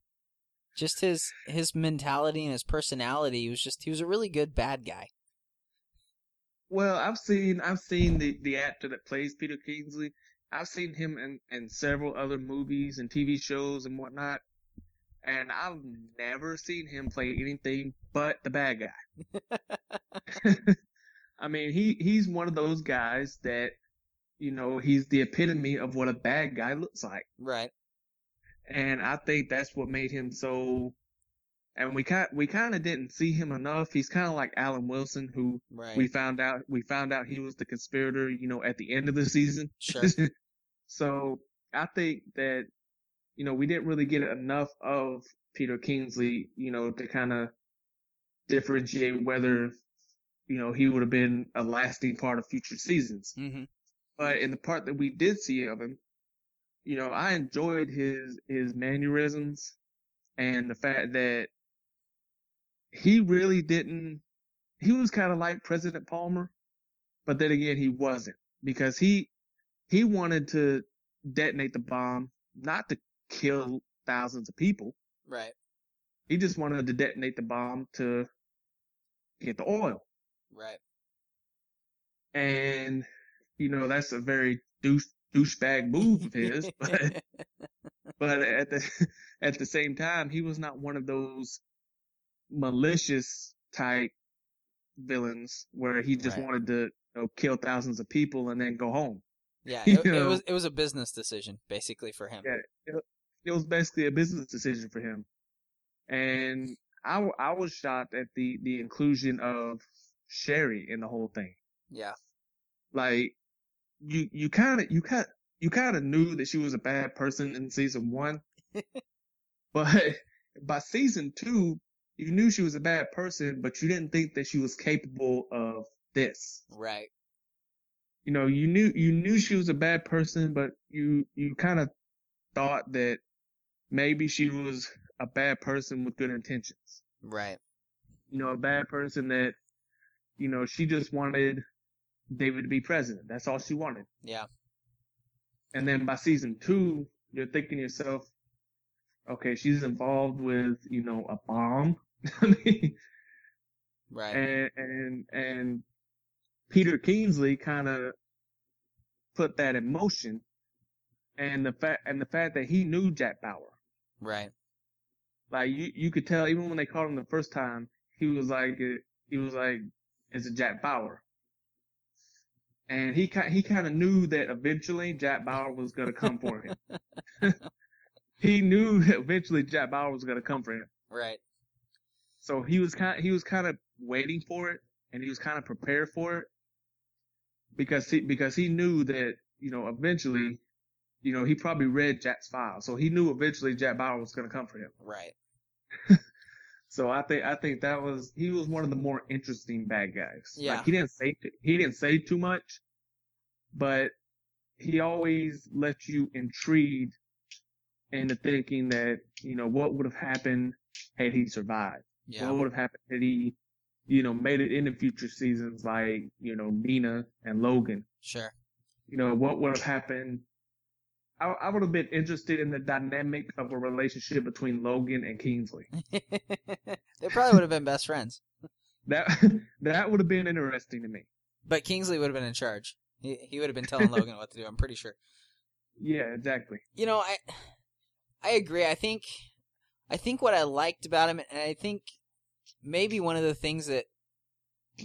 Just his his mentality and his personality he was just he was a really good bad guy. Well, I've seen I've seen the, the actor that plays Peter Kingsley. I've seen him in, in several other movies and TV shows and whatnot. And I've never seen him play anything but the bad guy. I mean, he, he's one of those guys that, you know, he's the epitome of what a bad guy looks like. Right. And I think that's what made him so, and we kind, we kind of didn't see him enough. He's kind of like Alan Wilson, who Right. we found out we found out he was the conspirator, you know, at the end of the season. Sure. so I think that you know we didn't really get enough of Peter Kingsley, you know, to kind of differentiate whether you know he would have been a lasting part of future seasons. mhm. But in the part that we did see of him, you know, I enjoyed his his mannerisms and the fact that he really didn't. He was kind of like President Palmer, but then again, he wasn't because he he wanted to detonate the bomb, not to kill thousands of people. Right. He just wanted to detonate the bomb to get the oil. Right. And, you know, that's a very douche, douchebag move of his, but, but at the, at the same time, he was not one of those malicious type villains where he just Right. wanted to, you know, kill thousands of people and then go home. yeah, it, it was it was a business decision basically for him. Yeah. It was basically a business decision for him. And I I was shocked at the, the inclusion of Sherry in the whole thing. Yeah. like you you kind of you kind you kind of knew that she was a bad person in season one, but by season two you knew she was a bad person, but you didn't think that she was capable of this. Right. You know, you knew you knew she was a bad person, but you you kind of thought that maybe she was a bad person with good intentions. Right. You know, a bad person that you know she just wanted David to be president. That's all she wanted. Yeah. And then by season two, you're thinking to yourself, okay, she's involved with, you know, a bomb. Right. and, and, and Peter Kingsley kind of put that in motion. And the fact, and the fact that he knew Jack Bauer. right. Like you, you could tell even when they called him the first time, he was like, he was like, it's a Jack Bauer. And he kind, he kind of knew that eventually Jack Bauer was going to come for him. he knew that eventually Jack Bauer was going to come for him. Right. So he was kind, he was kind of waiting for it and he was kind of prepared for it because he, because he knew that, you know, eventually, you know, he probably read Jack's file. So he knew eventually Jack Bauer was going to come for him. Right. So I think I think that was he was one of the more interesting bad guys. Yeah. Like he didn't say he didn't say too much, but he always left you intrigued into thinking that you know what would have happened had he survived. Yeah. What would have happened had he, you know, made it into future seasons like you know Nina and Logan. Sure. You know what would have happened. I, I would have been interested in the dynamic of a relationship between Logan and Kingsley. they probably would have been best friends, That that would have been interesting to me. but Kingsley would have been in charge. He, he would have been telling Logan what to do. I'm pretty sure. Yeah, exactly. You know, I I agree. I think I think what I liked about him, and I think maybe one of the things that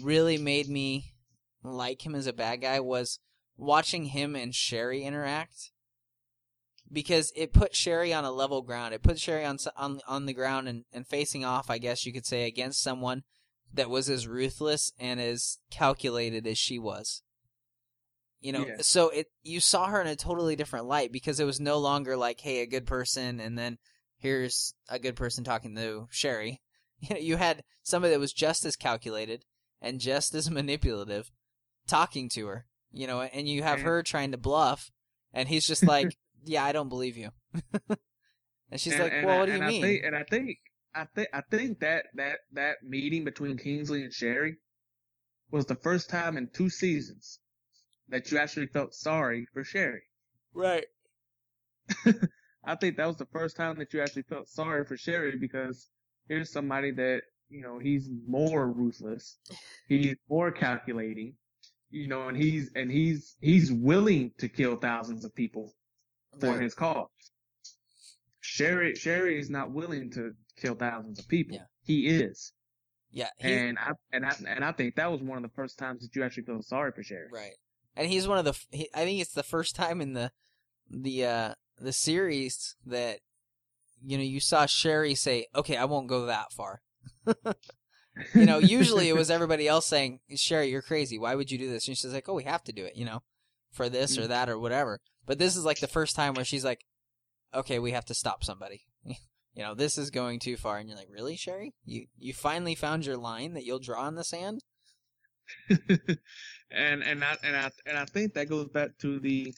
really made me like him as a bad guy was watching him and Sherry interact because it put Sherry on a level ground. It put Sherry on on on the ground and, and facing off, I guess you could say, against someone that was as ruthless and as calculated as she was. You know, Yeah. so it you saw her in a totally different light because it was no longer like, hey, a good person, and then here's a good person talking to Sherry. You know, you had somebody that was just as calculated and just as manipulative talking to her. You know, and you have her trying to bluff, and he's just like, "Yeah, I don't believe you." and she's And- like, and "Well, I- what do you and mean?" I think, and I think, I think, I think that that that meeting between Kingsley and Sherry was the first time in two seasons that you actually felt sorry for Sherry. right. I think that was the first time that you actually felt sorry for Sherry because here's somebody that, you know, he's more ruthless. He's more calculating, you know, and he's, and he's, he's willing to kill thousands of people for Right. his cause. Sherry, Sherry is not willing to kill thousands of people. Yeah. He is. Yeah, he, And I, and I, and I think that was one of the first times that you actually feel sorry for Sherry. right. And he's one of the. He, I think it's the first time in the the uh the series that you know you saw Sherry say, "Okay, I won't go that far." you know, usually it was everybody else saying, "Sherry, you're crazy. Why would you do this?" And she's like, "Oh, we have to do it, you know, for this or that or whatever." But this is like the first time where she's like, "Okay, we have to stop somebody." you know, this is going too far, and you're like, "Really, Sherry? You you finally found your line that you'll draw in the sand?" and and I and I and I think that goes back to the,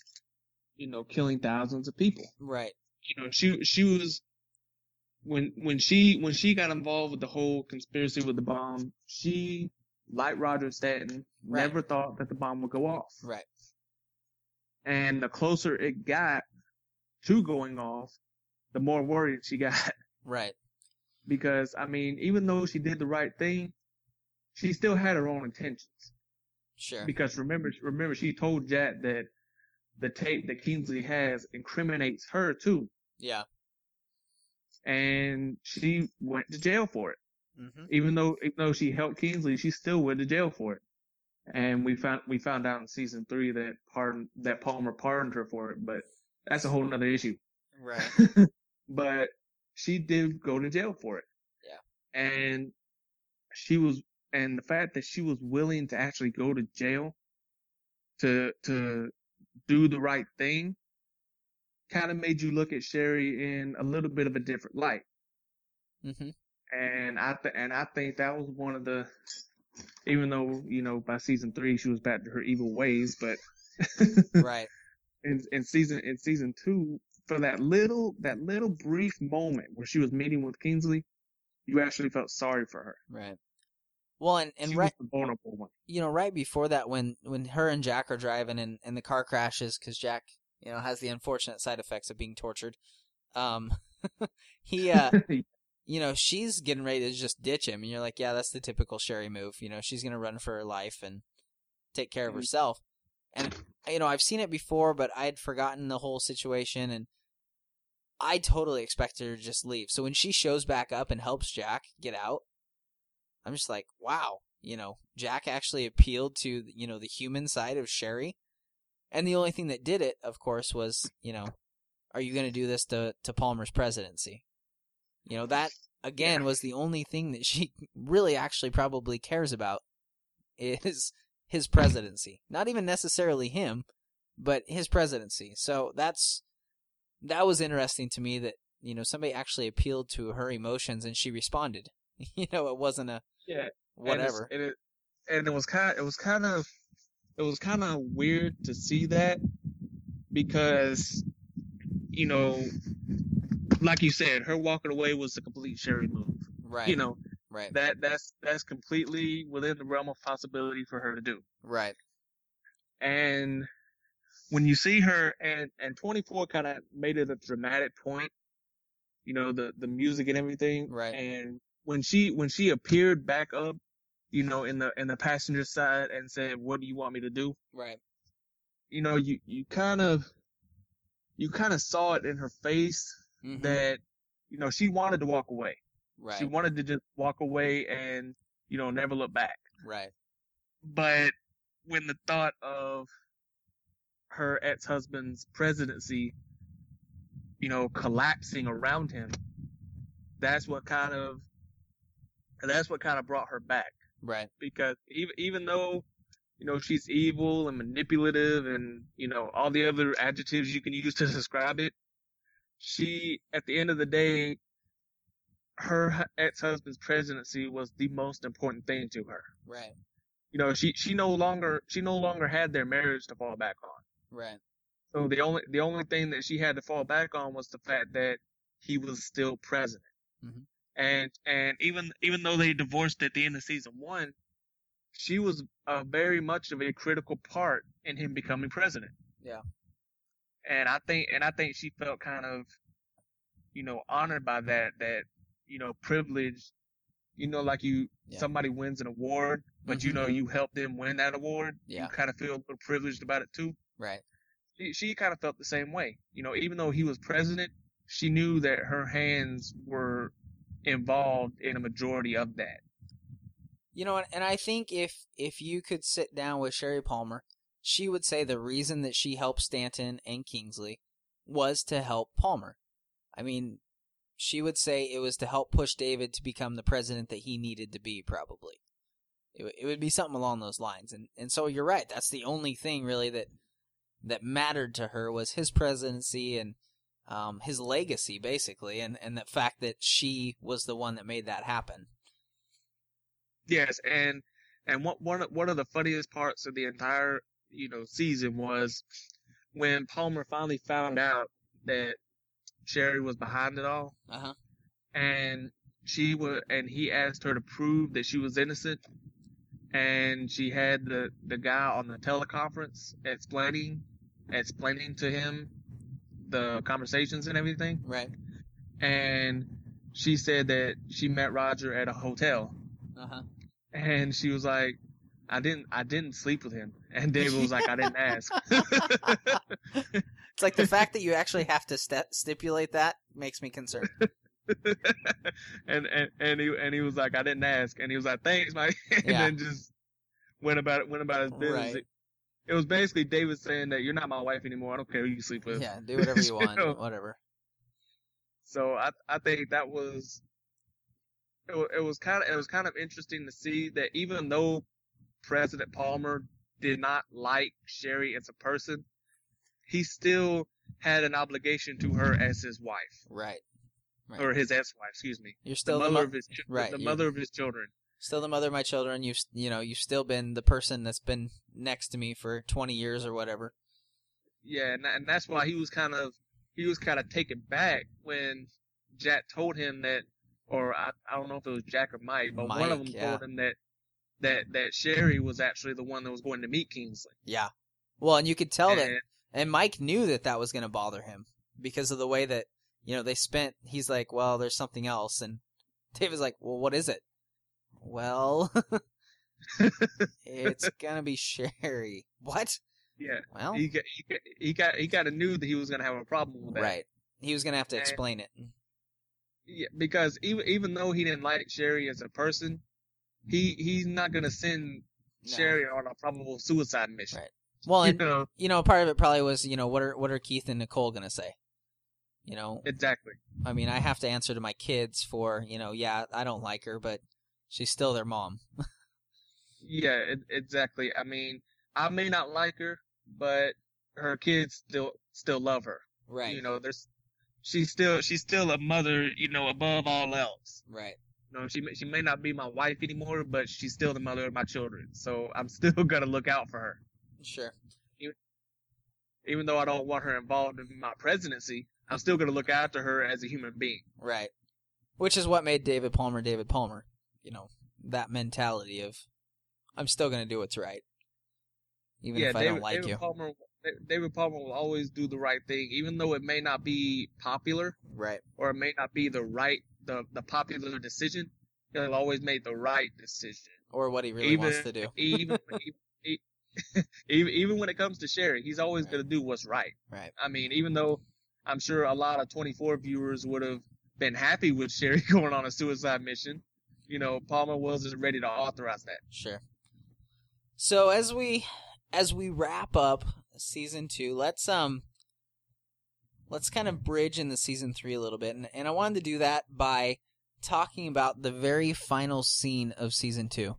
you know, killing thousands of people. Right. You know, she she was when when she when she got involved with the whole conspiracy with the bomb, she like Roger Stanton Right. never thought that the bomb would go off. Right. And the closer it got to going off, the more worried she got Right. because I mean, even though she did the right thing, she still had her own intentions. Sure. Because remember, remember, she told Jack that the tape that Kingsley has incriminates her too, Yeah. and she went to jail for it. hmm Even though, even though she helped Kingsley, she still went to jail for it. And we found we found out in season three that pardon that Palmer pardoned her for it, but that's a whole nother issue. Right. but she did go to jail for it. Yeah. And she was, and the fact that she was willing to actually go to jail to, to do the right thing kind of made you look at Sherry in a little bit of a different light. hmm And I, th- and I think that was one of the, even though, you know, by season three, she was back to her evil ways, but Right. in, in season, in season two, for that little, that little brief moment where she was meeting with Kingsley, you actually felt sorry for her. Right. Well, and and she right, was the vulnerable one. you know, right before that, when when her and Jack are driving and and the car crashes because Jack, you know, has the unfortunate side effects of being tortured. Um, he, uh, you know, she's getting ready to just ditch him, and you're like, yeah, that's the typical Sherry move. You know, she's gonna run for her life and take care of Mhm. herself. And you know, I've seen it before, but I'd forgotten the whole situation, and I totally expected her to just leave. So when she shows back up and helps Jack get out, I'm just like, wow, you know, Jack actually appealed to you know the human side of Sherry, and the only thing that did it, of course, was you know, are you going to do this to to Palmer's presidency? You know that again Yeah. was the only thing that she really actually probably cares about is his presidency. Not even necessarily him, but his presidency. So that's that was interesting to me that you know somebody actually appealed to her emotions and she responded. You know, it wasn't a Yeah. whatever. And, and it, and it was kind. It was kind of. It was kind of weird to see that because, you know, like you said, her walking away was a complete Sherry move. right. You know right. that that's that's completely within the realm of possibility for her to do. right. And when you see her, and and 24 kind of made it a dramatic point. You know the the music and everything. Right. And when she when she appeared back up, you know, in the in the passenger side and said, "What do you want me to do?" Right. you know, you you kind of you kind of saw it in her face Mhm. that you know she wanted to walk away. right, She wanted to just walk away and you know never look back. right, But when the thought of her ex-husband's presidency, you know, collapsing around him, that's what kind of that's what kind of brought her back right, because even even though you know she's evil and manipulative and you know all the other adjectives you can use to describe it, she at the end of the day, her ex-husband's presidency was the most important thing to her. right, You know, she she no longer she no longer had their marriage to fall back on. right, So the only the only thing that she had to fall back on was the fact that he was still president. Mhm. And and even even though they divorced at the end of season one, she was uh, very much of a critical part in him becoming president. Yeah. And I think and I think she felt kind of, you know, honored by that that you know privilege, You know, like you Yeah. somebody wins an award, but you Mhm. know you helped them win that award. Yeah. You kind of feel a little privileged about it too right, she, she kind of felt the same way. You know, even though he was president, she knew that her hands were involved in a majority of that. You know, and- and I think if if you could sit down with Sherry Palmer, she would say the reason that she helped Stanton and Kingsley was to help Palmer. I mean, she would say it was to help push David to become the president that he needed to be. Probably, it, it would be something along those lines. And and so you're right. That's the only thing really that that mattered to her was his presidency and um, his legacy, basically, and and the fact that she was the one that made that happen. Yes, and and what one one of the funniest parts of the entire you know season was when Palmer finally found out that Sherry was behind it all, Uh huh. and she was and he asked her to prove that she was innocent, and she had the the guy on the teleconference explaining explaining to him the conversations and everything, Right. and she said that she met Roger at a hotel, Uh huh. and she was like, "I didn't, I didn't sleep with him," and David was like, "I didn't ask." It's like the fact that you actually have to st- stipulate that makes me concerned. and and and he and he was like, "I didn't ask," and he was like, "Thanks, Mike," and Yeah. then just went about it, went about his business. Right. It, was basically David saying that you're not my wife anymore. I don't care who you sleep with. Yeah, do whatever you want, So- whatever. So I I think that was it, it was kind of it was kind of interesting to see that even though President Palmer did not like Sherry as a person, he still had an obligation to her as his wife Right. Right. or his ex-wife, excuse me, You're still the, mother mo- of his ch- right, the mother of his children. still the mother of my children. You've you know you've still been the person that's been next to me for 20 years or whatever. Yeah, and, and that's why he was kind of he was kind of taken back when Jack told him that, or I, I don't know if it was Jack or Mike, but one of them yeah. told him that that that Sherry was actually the one that was going to meet Kingsley. Yeah. Well, and you could tell that, And- and Mike knew that that was going to bother him because of the way that you know they spent. He's like, well, there's something else, and David's like, well, what is it? Well, it's gonna be Sherry. What? yeah, Well, he got, he got he got he kind of knew that he was going to have a problem with that. right. He was gonna have to And- explain it. Yeah, because even even though he didn't like Sherry as a person, he mm-hmm. he's not going to send No. Sherry on a probable suicide mission. Right. Well, You know you know, part of it probably was, you know, what are what are Keith and Nicole gonna say? You know, exactly. I mean, I have to answer to my kids for, you know, yeah, I don't like her, but she's still their mom. Yeah, it, exactly. I mean, I may not like her, but her kids still still love her. Right. You know, there's she's still she's still a mother. You know, above all else. Right. Know, she may, she may not be my wife anymore, but she's still the mother of my children. So I'm still gonna look out for her, Sure. even though I don't want her involved in my presidency. I'm still gonna look after her as a human being. Right. Which is what made David Palmer David Palmer. You know, that mentality of I'm still gonna do what's right. Even yeah, if I David, don't like David you. Palmer. David Palmer will always do the right thing, even though it may not be popular. Right. or it may not be the right the the popular decision, he'll always make the right decision. Or what he really even wants to do. even even even when it comes to Sherry, he's always Right. going to do what's right. Right. I mean, even though I'm sure a lot of 24 viewers would have been happy with Sherry going on a suicide mission, you know, Palmer wasn't ready to authorize that. Sure. So as we as we wrap up season two, let's um let's kind of bridge into season three a little bit, and, and I wanted to do that by talking about the very final scene of season two,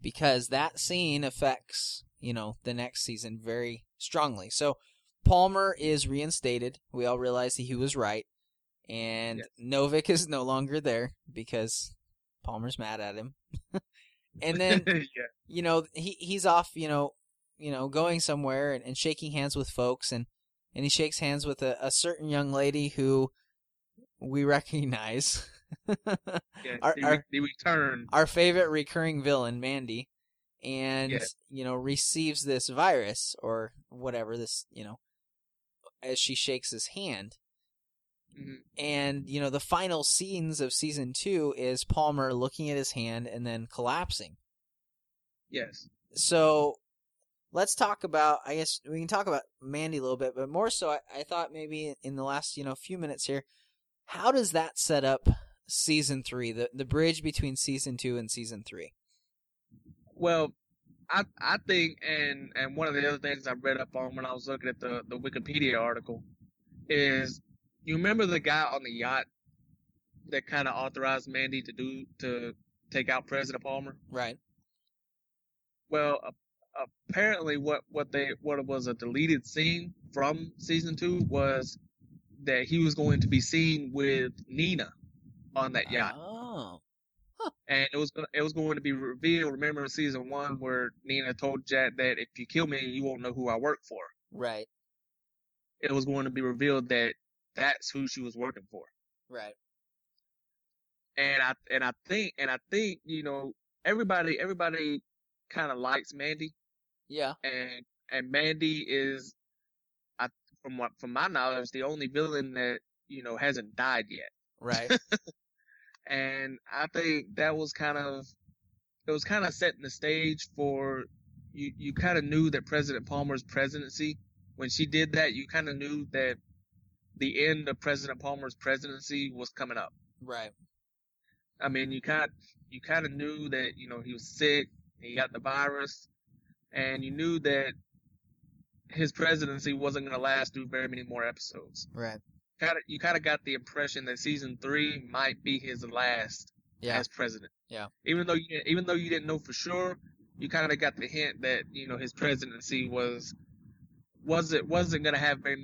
because that scene affects you know the next season very strongly. So Palmer is reinstated. We all realize that he was right, and Yes. Novick is no longer there because Palmer's mad at him. and then yeah. you know he he's off you know you know going somewhere and, and shaking hands with folks and and he shakes hands with a, a certain young lady who we recognize yeah. Our- our- return. our favorite recurring villain mandy and Yeah. you know receives this virus or whatever this you know as she shakes his hand Mhm. and you know the final scenes of season two is palmer looking at his hand and then collapsing Yes. so let's talk about i guess we can talk about mandy a little bit but more so i, I thought maybe in the last you know few minutes here how does that set up season three the, the bridge between season two and season three Well, I I think, and and one of the other things I read up on when I was looking at the the Wikipedia article is, you remember the guy on the yacht that kind of authorized Mandy to do to take out President Palmer? right Well, apparently, what what they what was a deleted scene from season two was that he was going to be seen with Nina on that yacht, oh and it was it was going to be revealed. Remember in season one where Nina told Jack that if you kill me, you won't know who I work for. right It was going to be revealed that that's who she was working for, right and I and I think and I think you know everybody everybody kind of likes Mandy. Yeah and and Mandy is, I from what from my knowledge, the only villain that you know hasn't died yet. right And I think that was kind of, it was kind of setting the stage for you. You kind of knew that President Palmer's presidency, when she did that, you kind of knew that the end of President Palmer's presidency was coming up. right I mean, you kind you kind of knew that you know he was sick, he got the virus, and you knew that his presidency wasn't going to last through very many more episodes. right Kind of, you kind of got the impression that season three might be his last yeah as president. Yeah. Even though you even though you didn't know for sure, you kind of got the hint that you know his presidency was wasn't wasn't going to have very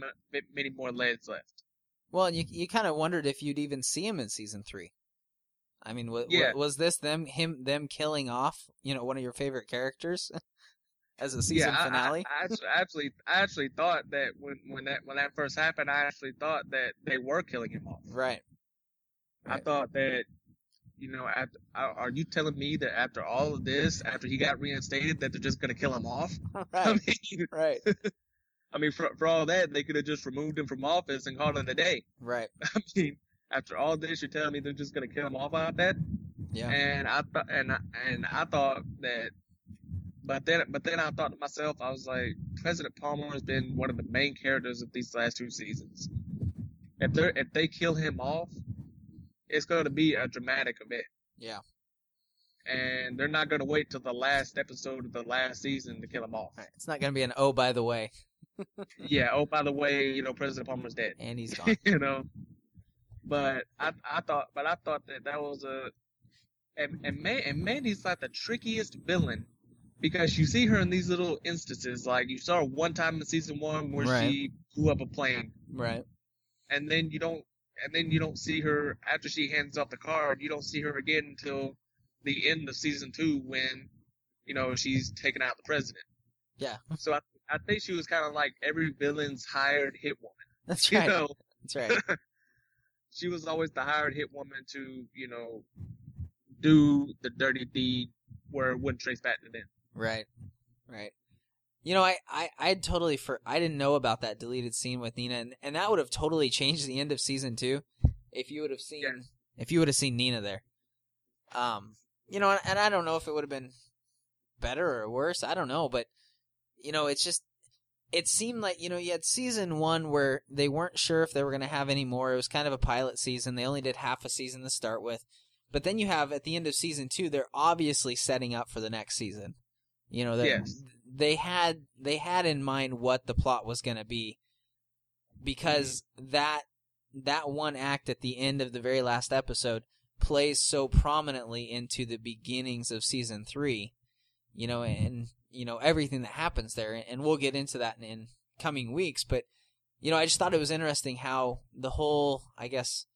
many more legs left. Well, and you you kind of wondered if you'd even see him in season three. I mean, wa- Yeah. was this them him them killing off you know one of your favorite characters as a season yeah, finale? I, I, actually, actually, I actually thought that when, when that when that first happened, I actually thought that they were killing him off. right. I thought that, you know, after, are you telling me that after all of this, after he got reinstated, that they're just gonna kill him off? I Right. mean, right. I mean, for for all that, they could have just removed him from office and called it a day. Right. I mean, after all this, you're telling me they're just gonna kill him off like that? Yeah. And I thought, and I, and I thought that, but then, but then I thought to myself, I was like, President Palmer has been one of the main characters of these last two seasons. If they if they kill him off, it's going to be a dramatic event, Yeah. and they're not going to wait till the last episode of the last season to kill him off. Right. It's not gonna be an oh by the way, Yeah. Oh, by the way, you know, President Palmer's dead. and he's gone. you know. But I I thought but I thought that that was a and and Man and Mandy's like the trickiest villain because you see her in these little instances like you saw her one time in season one where Right. she blew up a plane right. and then you don't and then you don't see her after she hands off the card you don't see her again until the end of season two when you know she's taking out the president. Yeah. So I I think she was kind of like every villain's hired hit woman. That's You right. know, That's right. she was always the hired hit woman to, you know, do the dirty deed where it wouldn't trace back to them. Right. Right. You know, I, I, I totally for I didn't know about that deleted scene with Nina, and, and that would have totally changed the end of season two if you would have seen Yes. if you would have seen Nina there. Um, you know, and, and I don't know if it would have been better or worse. I don't know, but you know, it's just it seemed like you know you had season one where they weren't sure if they were going to have any more. It was kind of a pilot season. They only did half a season to start with, but then you have at the end of season two, they're obviously setting up for the next season. You know, they Yes. they had they had in mind what the plot was going to be because mm-hmm. that that one act at the end of the very last episode plays so prominently into the beginnings of season three you know and you know everything that happens there and we'll get into that in, in coming weeks but you know i just thought it was interesting how the whole i guess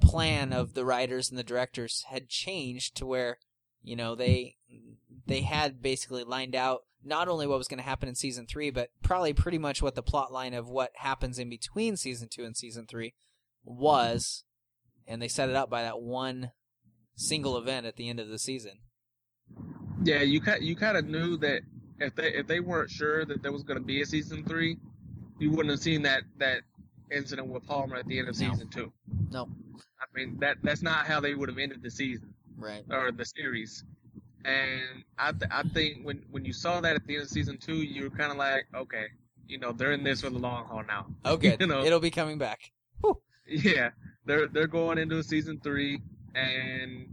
plan of the writers and the directors had changed to where you know they they had basically lined out not only what was going to happen in season three, but probably pretty much what the plot line of what happens in between season two and season three was, and they set it up by that one single event at the end of the season. Yeah, you kind you kind of knew that if they if they weren't sure that there was going to be a season three, you wouldn't have seen that that incident with Palmer at the end of No. season two. No. I mean that that's not how they would have ended the season Right. or the series. And I th- I think when when you saw that at the end of season two, you were kind of like, okay, you know, they're in this for the long haul now. Oh, good. You know. It'll be coming back. Yeah, they're they're going into season three, and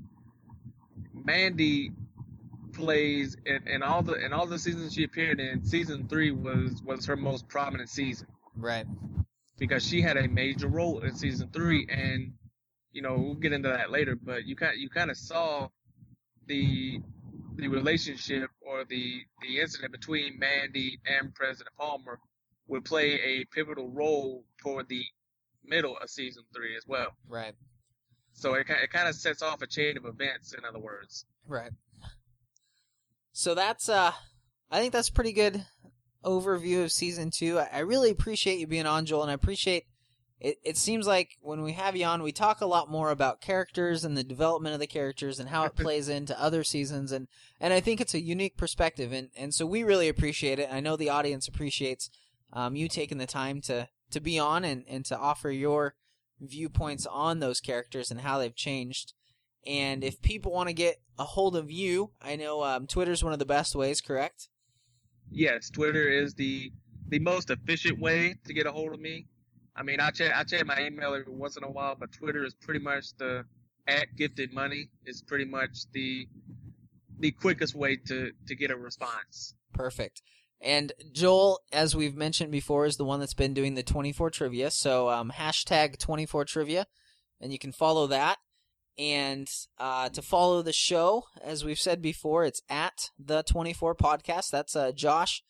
Mandy plays in, in all the in all the seasons she appeared in. Season three was was her most prominent season Right. because she had a major role in season three, and you know we'll get into that later. But you kind you kind of saw the the relationship or the the incident between Mandy and President Palmer would play a pivotal role toward the middle of season three as well. Right. So it, it kind of sets off a chain of events, in other words. Right. So that's uh I think that's pretty good overview of season two. I, I really appreciate you being on, Joel, and I appreciate it it seems like when we have you on we talk a lot more about characters and the development of the characters and how it plays into other seasons and, and I think it's a unique perspective and, and so we really appreciate it. I know the audience appreciates um, you taking the time to, to be on and, and to offer your viewpoints on those characters and how they've changed. And if people want to get a hold of you, I know um, Twitter's one of the best ways, correct? Yes, Twitter is the the most efficient way to get a hold of me. I mean, I check I check my email every once in a while, but Twitter is pretty much the at gifted money is pretty much the the quickest way to to get a response. Perfect. And Joel, as we've mentioned before, is the one that's been doing the 24 trivia. So um, hashtag 24 trivia, and you can follow that. And uh, to follow the show, as we've said before, it's at the 24 podcast. That's uh, Josh.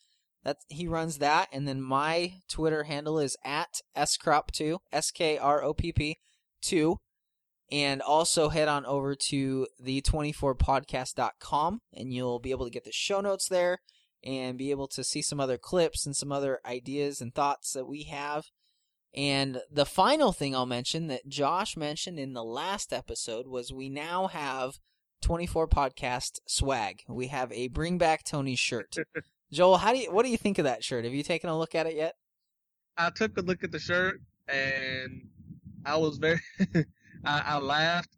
That he runs that, and then my Twitter handle is at skropp2, s k r o p p two. And also head on over to the 24podcast.com, and you'll be able to get the show notes there and be able to see some other clips and some other ideas and thoughts that we have. And the final thing I'll mention that Josh mentioned in the last episode was we now have 24 podcast swag. We have a Bring Back Tony shirt. Joel, how do you what do you think of that shirt? Have you taken a look at it yet? I took a look at the shirt and I was very I, I laughed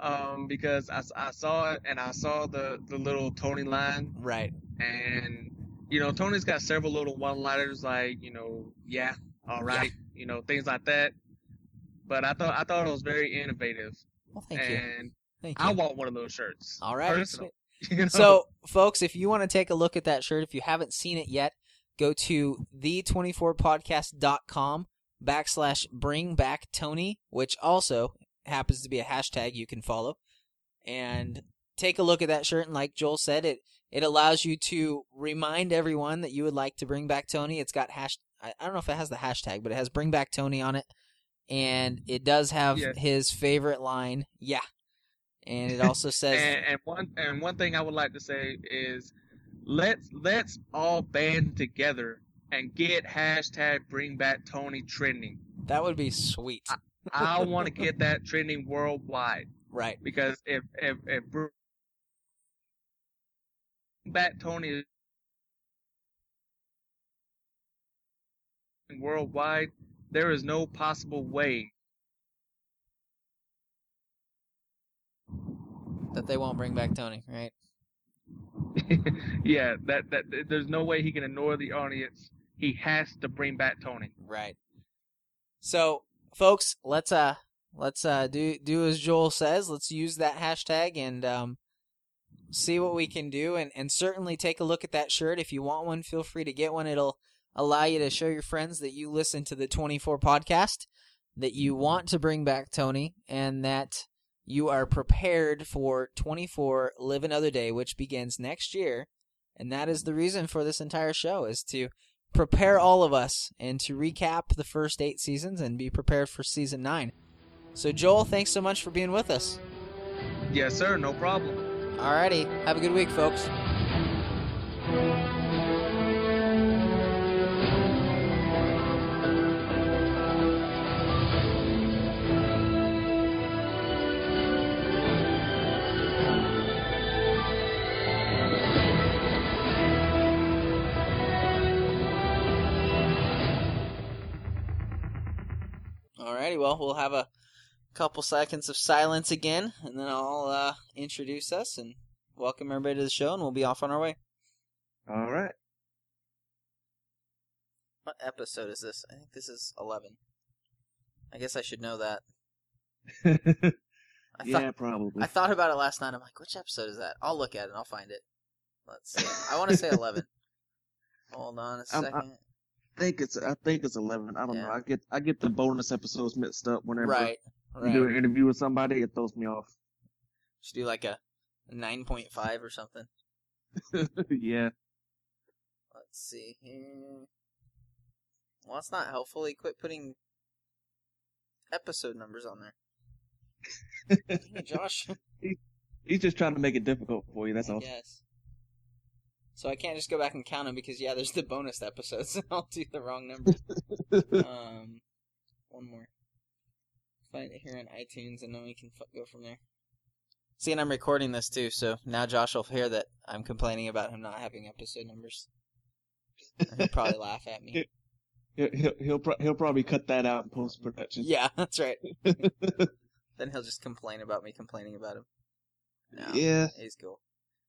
um, because I, I saw it and I saw the the little Tony line Right. and you know Tony's got several little one-liners like you know yeah all right you know things like that but I thought I thought it was very innovative Well, thank you. and Thank you. I want one of those shirts All right. you know? So, folks, if you want to take a look at that shirt, if you haven't seen it yet, go to the24podcast.com backslash bring back Tony, which also happens to be a hashtag you can follow. And take a look at that shirt. And like Joel said, it, it allows you to remind everyone that you would like to bring back Tony. It's got hash, I I don't know if it has the hashtag, but it has bring back Tony on it. And it does have Yeah. his favorite line. Yeah. And it also says, and, and one and one thing I would like to say is let's let's all band together and get hashtag bring back Tony trending. that would be sweet. I want to get that trending worldwide Right. because if if if bring back Tony worldwide, there is no possible way that they won't bring back Tony, right? yeah, that, that there's no way he can ignore the audience. He has to bring back Tony. Right. So, folks, let's uh let's uh do do as Joel says. Let's use that hashtag and um see what we can do and and certainly take a look at that shirt if you want one, feel free to get one. It'll allow you to show your friends that you listen to the 24 podcast, that you want to bring back Tony and that you are prepared for 24 Live Another Day which begins next year. And that is the reason for this entire show is to prepare all of us and to recap the first eight seasons and be prepared for season nine. So, Joel, thanks so much for being with us. Yes, sir. No problem. Alrighty. Have a good week, folks. Well, we'll have a couple seconds of silence again, and then I'll uh, introduce us and welcome everybody to the show, and we'll be off on our way. All right. What episode is this? I think this is 11. I guess I should know that. I yeah, thought, probably. I thought about it last night. I'm like, which episode is that? I'll look at it and I'll find it. Let's see. I want to say 11. Hold on a I'm- I- second. Think it's I think it's eleven. I don't know. I get I get the bonus episodes mixed up whenever right. you do an interview with somebody. It throws me off. Should do like a 9.5 or something. yeah. Let's see here. Well, it's not helpful. He quit putting episode numbers on there. Josh. He's just trying to make it difficult for you. That's all. Yes. So I can't just go back and count them because yeah, there's the bonus episodes, and I'll do the wrong number. um, one more. Find it here on iTunes, and then we can f- go from there. See, and I'm recording this too, so now Josh will hear that I'm complaining about him not having episode numbers. He'll probably laugh at me. he'll he'll he'll, pro- he'll probably cut that out in post production. Yeah, that's right. then he'll just complain about me complaining about him. No, yeah. he's cool.